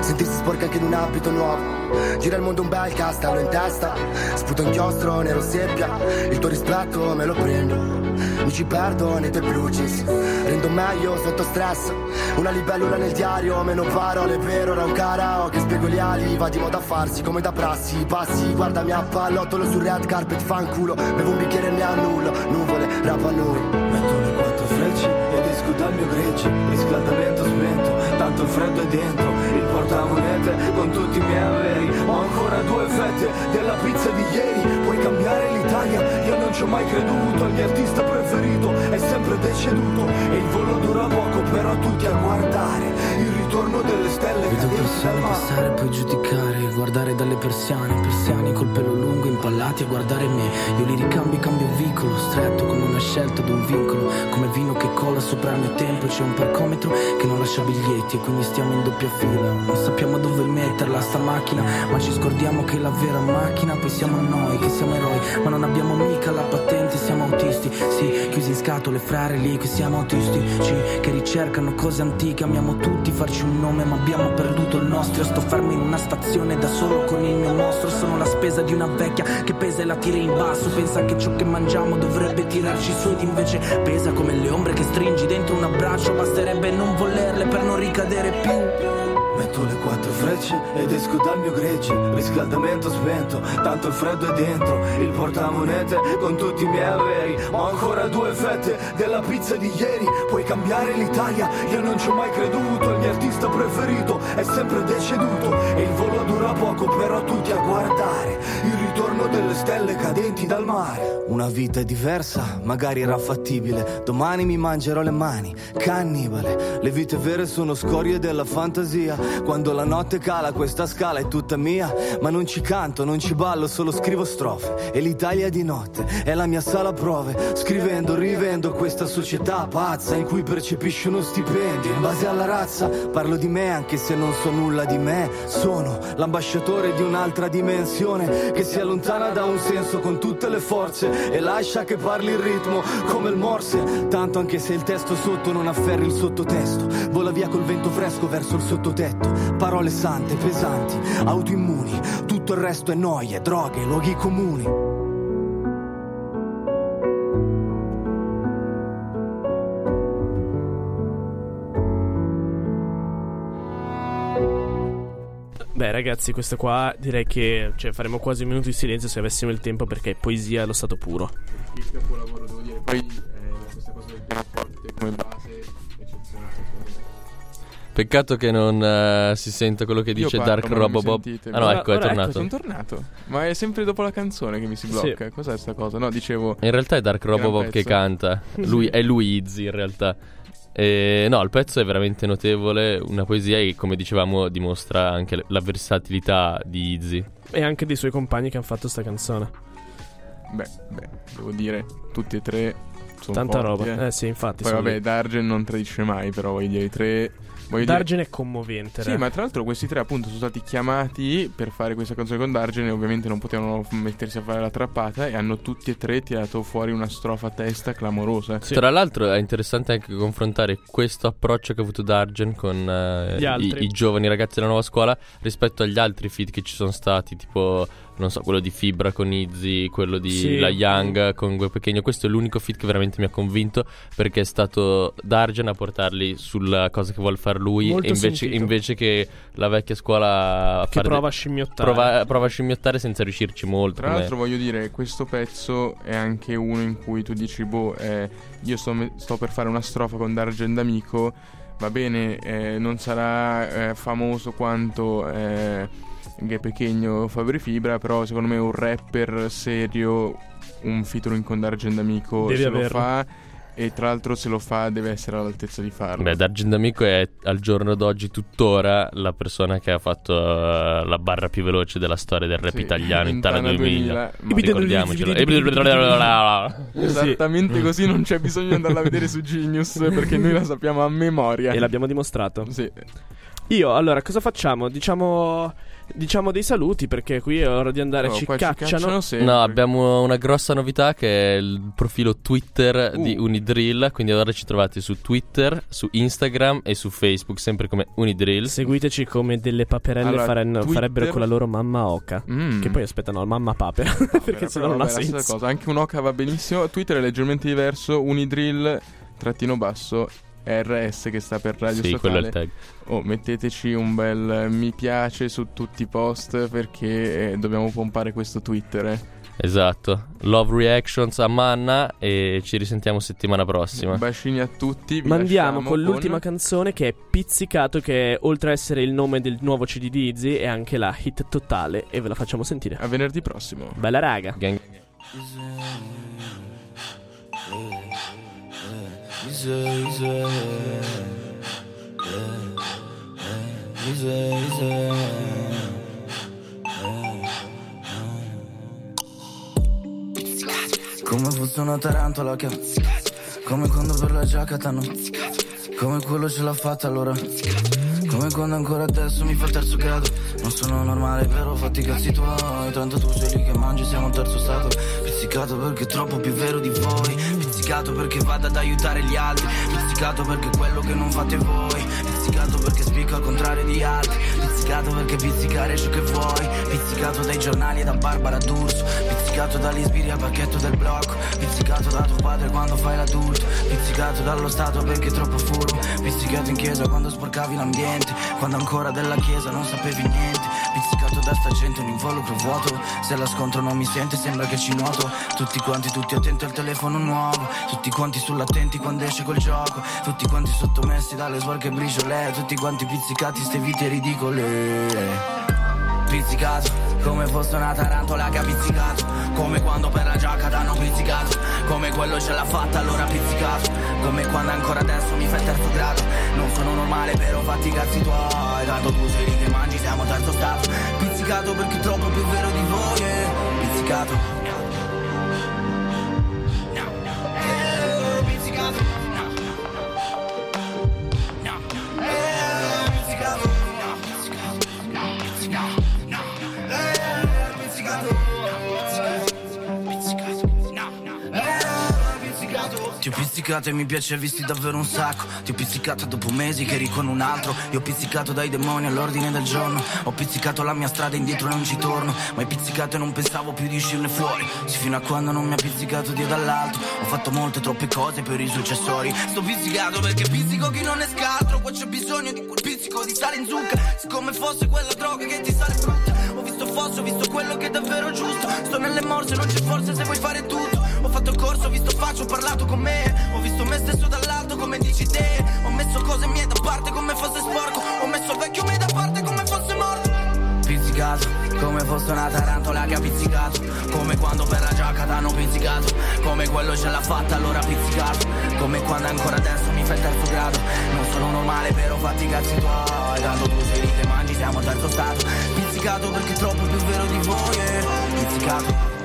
Speaker 11: Sentirsi sporca anche in un abito nuovo. Gira il mondo un bel castello in testa. Sputo inchiostro nero seppia. Il tuo rispetto me lo prendo. Mi ci perdo nei tuoi blue jeans Rendo meglio sotto stress. Una libellula nel diario Meno parole per ora un karaoke Spiego gli ali Va di moda a farsi come da prassi. Passi guardami a pallottolo sul red carpet Fanculo. Bevo un bicchiere e ne annullo. Nuvole rap a noi
Speaker 10: mio gregge Riscaldamento spento, tanto freddo è dentro Il portamonete con tutti i miei averi. Ho ancora due fette della pizza di ieri. Puoi cambiare l'Italia, io non ci ho mai creduto. Il mio artista preferito è sempre deceduto. E il volo dura poco però tutti a guardare Il ritorno delle stelle
Speaker 5: Vedo persone passare poi giudicare Guardare dalle persiane Persiani col pelo lungo impallati a guardare me. Io li ricambio cambio vicolo Stretto come una scelta d'un vincolo. Come vino che cola sopra il mio tempo C'è un parcometro che non lascia biglietti E quindi stiamo in doppia fila sappiamo dove metterla sta macchina. Ma ci scordiamo che la vera macchina Poi siamo noi che siamo eroi. Ma non abbiamo mica la patente Siamo autisti. Sì, chiusi in scatole frare lì che siamo autistici Che ricercano cose antiche Amiamo tutti farci un nome Ma abbiamo perduto il nostro. Sto fermo in una stazione da solo con il mio mostro. Sono la spesa di una vecchia che pesa e la tira in basso. Pensa che ciò che mangiamo dovrebbe tirarci su Ed invece pesa come le ombre che stringi dentro un abbraccio. Basterebbe non volerle per non ricadere più
Speaker 10: Metto le quattro frecce ed esco dal mio gregge. Riscaldamento spento, tanto il freddo è dentro. Il portamonete con tutti i miei averi. Ho ancora due fette della pizza di ieri. Puoi cambiare l'Italia, io non ci ho mai creduto. Il mio artista preferito è sempre deceduto. E il volo dura poco però tutti a guardare. Il ritorno delle stelle cadenti dal mare. Una vita diversa, magari era fattibile. Domani mi mangerò le mani, cannibale. Le vite vere sono scorie della fantasia. Quando la notte cala questa scala è tutta mia. Ma non ci canto, non ci ballo, solo scrivo strofe. E l'Italia di notte è la mia sala prove. Scrivendo, rivendo questa società pazza In cui percepisci uno stipendio. In base alla razza Parlo di me anche se non so nulla di me. Sono l'ambasciatore di un'altra dimensione Che si allontana da un senso con tutte le forze E lascia che parli il ritmo come il morse. Tanto anche se il testo sotto non afferri il sottotesto Vola via col vento fresco verso il sottotetto. Parole sante, pesanti, autoimmuni Tutto il resto è noie, droghe, luoghi comuni
Speaker 3: Beh, ragazzi, questo qua direi che cioè, faremo quasi un minuto di silenzio se avessimo il tempo perché è poesia allo stato puro.
Speaker 4: Il capolavoro, devo dire. Poi eh, questa cosa del pianoforte come base eccezionale.
Speaker 2: Peccato che non eh, si senta quello che
Speaker 4: Io
Speaker 2: dice
Speaker 4: parlo,
Speaker 2: Dark Robobob.
Speaker 4: sentite.
Speaker 2: Ah no,
Speaker 3: Ora-
Speaker 2: ecco, è
Speaker 3: ecco,
Speaker 2: tornato.
Speaker 4: Sono tornato. Ma è sempre dopo la canzone che mi si blocca. Cos'è sta cosa? No, dicevo.
Speaker 2: In realtà è Dark Robobob che canta. Lui, è lui Izzy in realtà. E, no, il pezzo è veramente notevole. Una poesia che, come dicevamo, dimostra anche la versatilità di Izzy.
Speaker 3: E anche dei suoi compagni che hanno fatto sta canzone.
Speaker 4: Beh, beh, devo dire, tutti e tre Sono
Speaker 3: Tanta
Speaker 4: forti,
Speaker 3: roba.
Speaker 4: eh.
Speaker 3: Eh sì, infatti.
Speaker 4: Poi
Speaker 3: sono
Speaker 4: vabbè,
Speaker 3: lì.
Speaker 4: Dargen non tradisce mai, però voglio dire, i tre... Voglio dire-
Speaker 3: Dargen è commovente.
Speaker 4: Sì,
Speaker 3: re.
Speaker 4: ma tra l'altro questi tre appunto sono stati chiamati per fare questa canzone con Dargen e ovviamente non potevano mettersi a fare la trappata e hanno tutti e tre tirato fuori una strofa a testa clamorosa.
Speaker 2: Tra l'altro è interessante anche confrontare questo approccio che ha avuto Dargen con eh, i, i giovani ragazzi della nuova scuola rispetto agli altri feat che ci sono stati, tipo, non so, quello di Fibra con Izzy, quello di
Speaker 3: Sì.
Speaker 2: La Young con Gue Pechegno. Questo è l'unico feat che veramente mi ha convinto perché è stato Dargen a portarli sulla cosa che vuole fare lui
Speaker 3: Molto
Speaker 2: e invece, invece che la vecchia scuola
Speaker 3: Che
Speaker 2: de-
Speaker 3: prova a scimmiottare.
Speaker 2: prova, prova a scimmiottare senza riuscirci molto.
Speaker 4: Tra l'altro voglio dire, questo pezzo è anche uno in cui tu dici, boh, eh, io sto, sto per fare una strofa con Dargen d'Amico, va bene, eh, non sarà eh, famoso quanto eh, Gue Pechegno o Fabri Fibra, però secondo me un rapper serio, un featuring con Dargen d'Amico
Speaker 3: Devi
Speaker 4: se lo
Speaker 3: averlo.
Speaker 4: fa e tra l'altro se lo fa deve essere all'altezza di farlo.
Speaker 2: Beh, Dargen D'Amico è al giorno d'oggi tuttora la persona che ha fatto eh, la barra più veloce della storia del rap
Speaker 4: Sì,
Speaker 2: italiano in Tana
Speaker 4: Tana
Speaker 2: 2000.
Speaker 4: 2000, ma-
Speaker 2: Ricordiamocelo.
Speaker 4: Esattamente così, non c'è bisogno di andarla a vedere su Genius perché noi la sappiamo a memoria.
Speaker 3: E l'abbiamo dimostrato.
Speaker 4: Sì.
Speaker 3: Io, allora, cosa facciamo? Diciamo, diciamo dei saluti perché qui è ora di andare.
Speaker 4: Oh,
Speaker 3: ci
Speaker 4: qua ci
Speaker 3: cacciano.
Speaker 4: cacciano sempre.
Speaker 2: No, abbiamo una grossa novità che è il profilo Twitter di
Speaker 4: Uh.
Speaker 2: Unidrill. Quindi ora ci trovate su Twitter, su Instagram e su Facebook, sempre come Unidrill.
Speaker 3: Seguiteci come delle paperelle
Speaker 4: Allora,
Speaker 3: faranno-
Speaker 4: Twitter-
Speaker 3: farebbero con la loro mamma oca.
Speaker 4: Mm.
Speaker 3: Che poi aspetta, no, mamma papera. perché sennò non ha
Speaker 4: la
Speaker 3: senso.
Speaker 4: cosa. Anche un Oca va benissimo. Twitter è leggermente diverso. Unidrill trattino basso RS che sta per Radio
Speaker 2: Sì,
Speaker 4: Statale.
Speaker 2: quello è il tag.
Speaker 4: Oh, metteteci un bel mi piace su tutti i post perché eh, dobbiamo pompare questo Twitter. eh.
Speaker 2: Esatto. Love Reactions a Manna e ci risentiamo settimana prossima.
Speaker 4: Bacini a tutti. vi
Speaker 3: Mandiamo
Speaker 4: lasciamo
Speaker 3: con l'ultima canzone che è Pizzicato, che oltre a essere il nome del nuovo CD di Izzy è anche la hit totale e ve la facciamo sentire.
Speaker 4: A venerdì prossimo.
Speaker 3: Bella raga.
Speaker 2: Gang-
Speaker 5: Easy, Come fosse una tarantola che Come quando per la giacca t'hanno Come quello ce l'ha fatta allora. Come quando ancora adesso mi fa terzo grado. Non sono normale però fatti i cazzi tuoi. Tanto tu sei lì che mangi siamo al terzo stato. Pizzicato perché è troppo più vero di voi Pizzicato perché vado ad aiutare gli altri Pizzicato perché quello che non fate voi Pizzicato perché spicco al contrario di altri Pizzicato perché pizzicare ciò che vuoi Pizzicato dai giornali e da Barbara D'Urso Pizzicato dagli sbirri al pacchetto del blocco Pizzicato da tuo padre quando fai l'adulto Pizzicato dallo Stato perché è troppo furbo Pizzicato in chiesa quando sporcavi l'ambiente Quando ancora della chiesa non sapevi niente Pizzicato da sta gente un involucro vuoto. Se la scontro non mi sente sembra che ci nuoto. Tutti quanti tutti attenti al telefono nuovo. Tutti quanti sull'attenti quando esce quel gioco. Tutti quanti sottomessi dalle svolche briciole. Tutti quanti pizzicati ste vite ridicole. Pizzicato, come fosse una tarantola che ha pizzicato. Come quando per la giacca t'hanno pizzicato. Come quello ce l'ha fatta allora pizzicato. Come quando ancora adesso mi fai terzo grado. Non sono normale però fatti i cazzi tuoi. Tanto tu sei lì che mangi siamo terzo stato. Pizzicato perché troppo più vero di voi eh. Pizzicato Pizzicato e mi piace visti davvero un sacco. Ti ho pizzicato dopo mesi che eri con un altro. Io ho pizzicato dai demoni all'ordine del giorno. Ho pizzicato la mia strada indietro non ci torno. Ma hai pizzicato e non pensavo più di uscirne fuori. Sì fino a quando non mi ha pizzicato Dio dall'alto. Ho fatto molte troppe cose per i successori. Sto pizzicato perché pizzico chi non è scaltro Qua c'è bisogno di quel pizzico di sale in zucca. Come fosse quella droga che ti sale brutta Ho visto fosso, ho visto quello che è davvero giusto. Sto nelle morse, non c'è forza se vuoi fare tutto. Ho fatto corso, ho visto faccio, ho parlato con me Ho visto me stesso dall'alto come dici te. Ho messo cose mie da parte come fosse sporco. Ho messo il vecchio me da parte come fosse morto. Pizzicato, come fosse una tarantola che ha pizzicato. Come quando per la giacca t'hanno pizzicato. Come quello ce l'ha fatta allora pizzicato. Come quando ancora adesso mi fai il terzo grado. Non sono normale però fatti i cazzi tuoi. Tanto tu sei lì che mangi siamo al terzo stato. Pizzicato perché è troppo più vero di voi eh. Pizzicato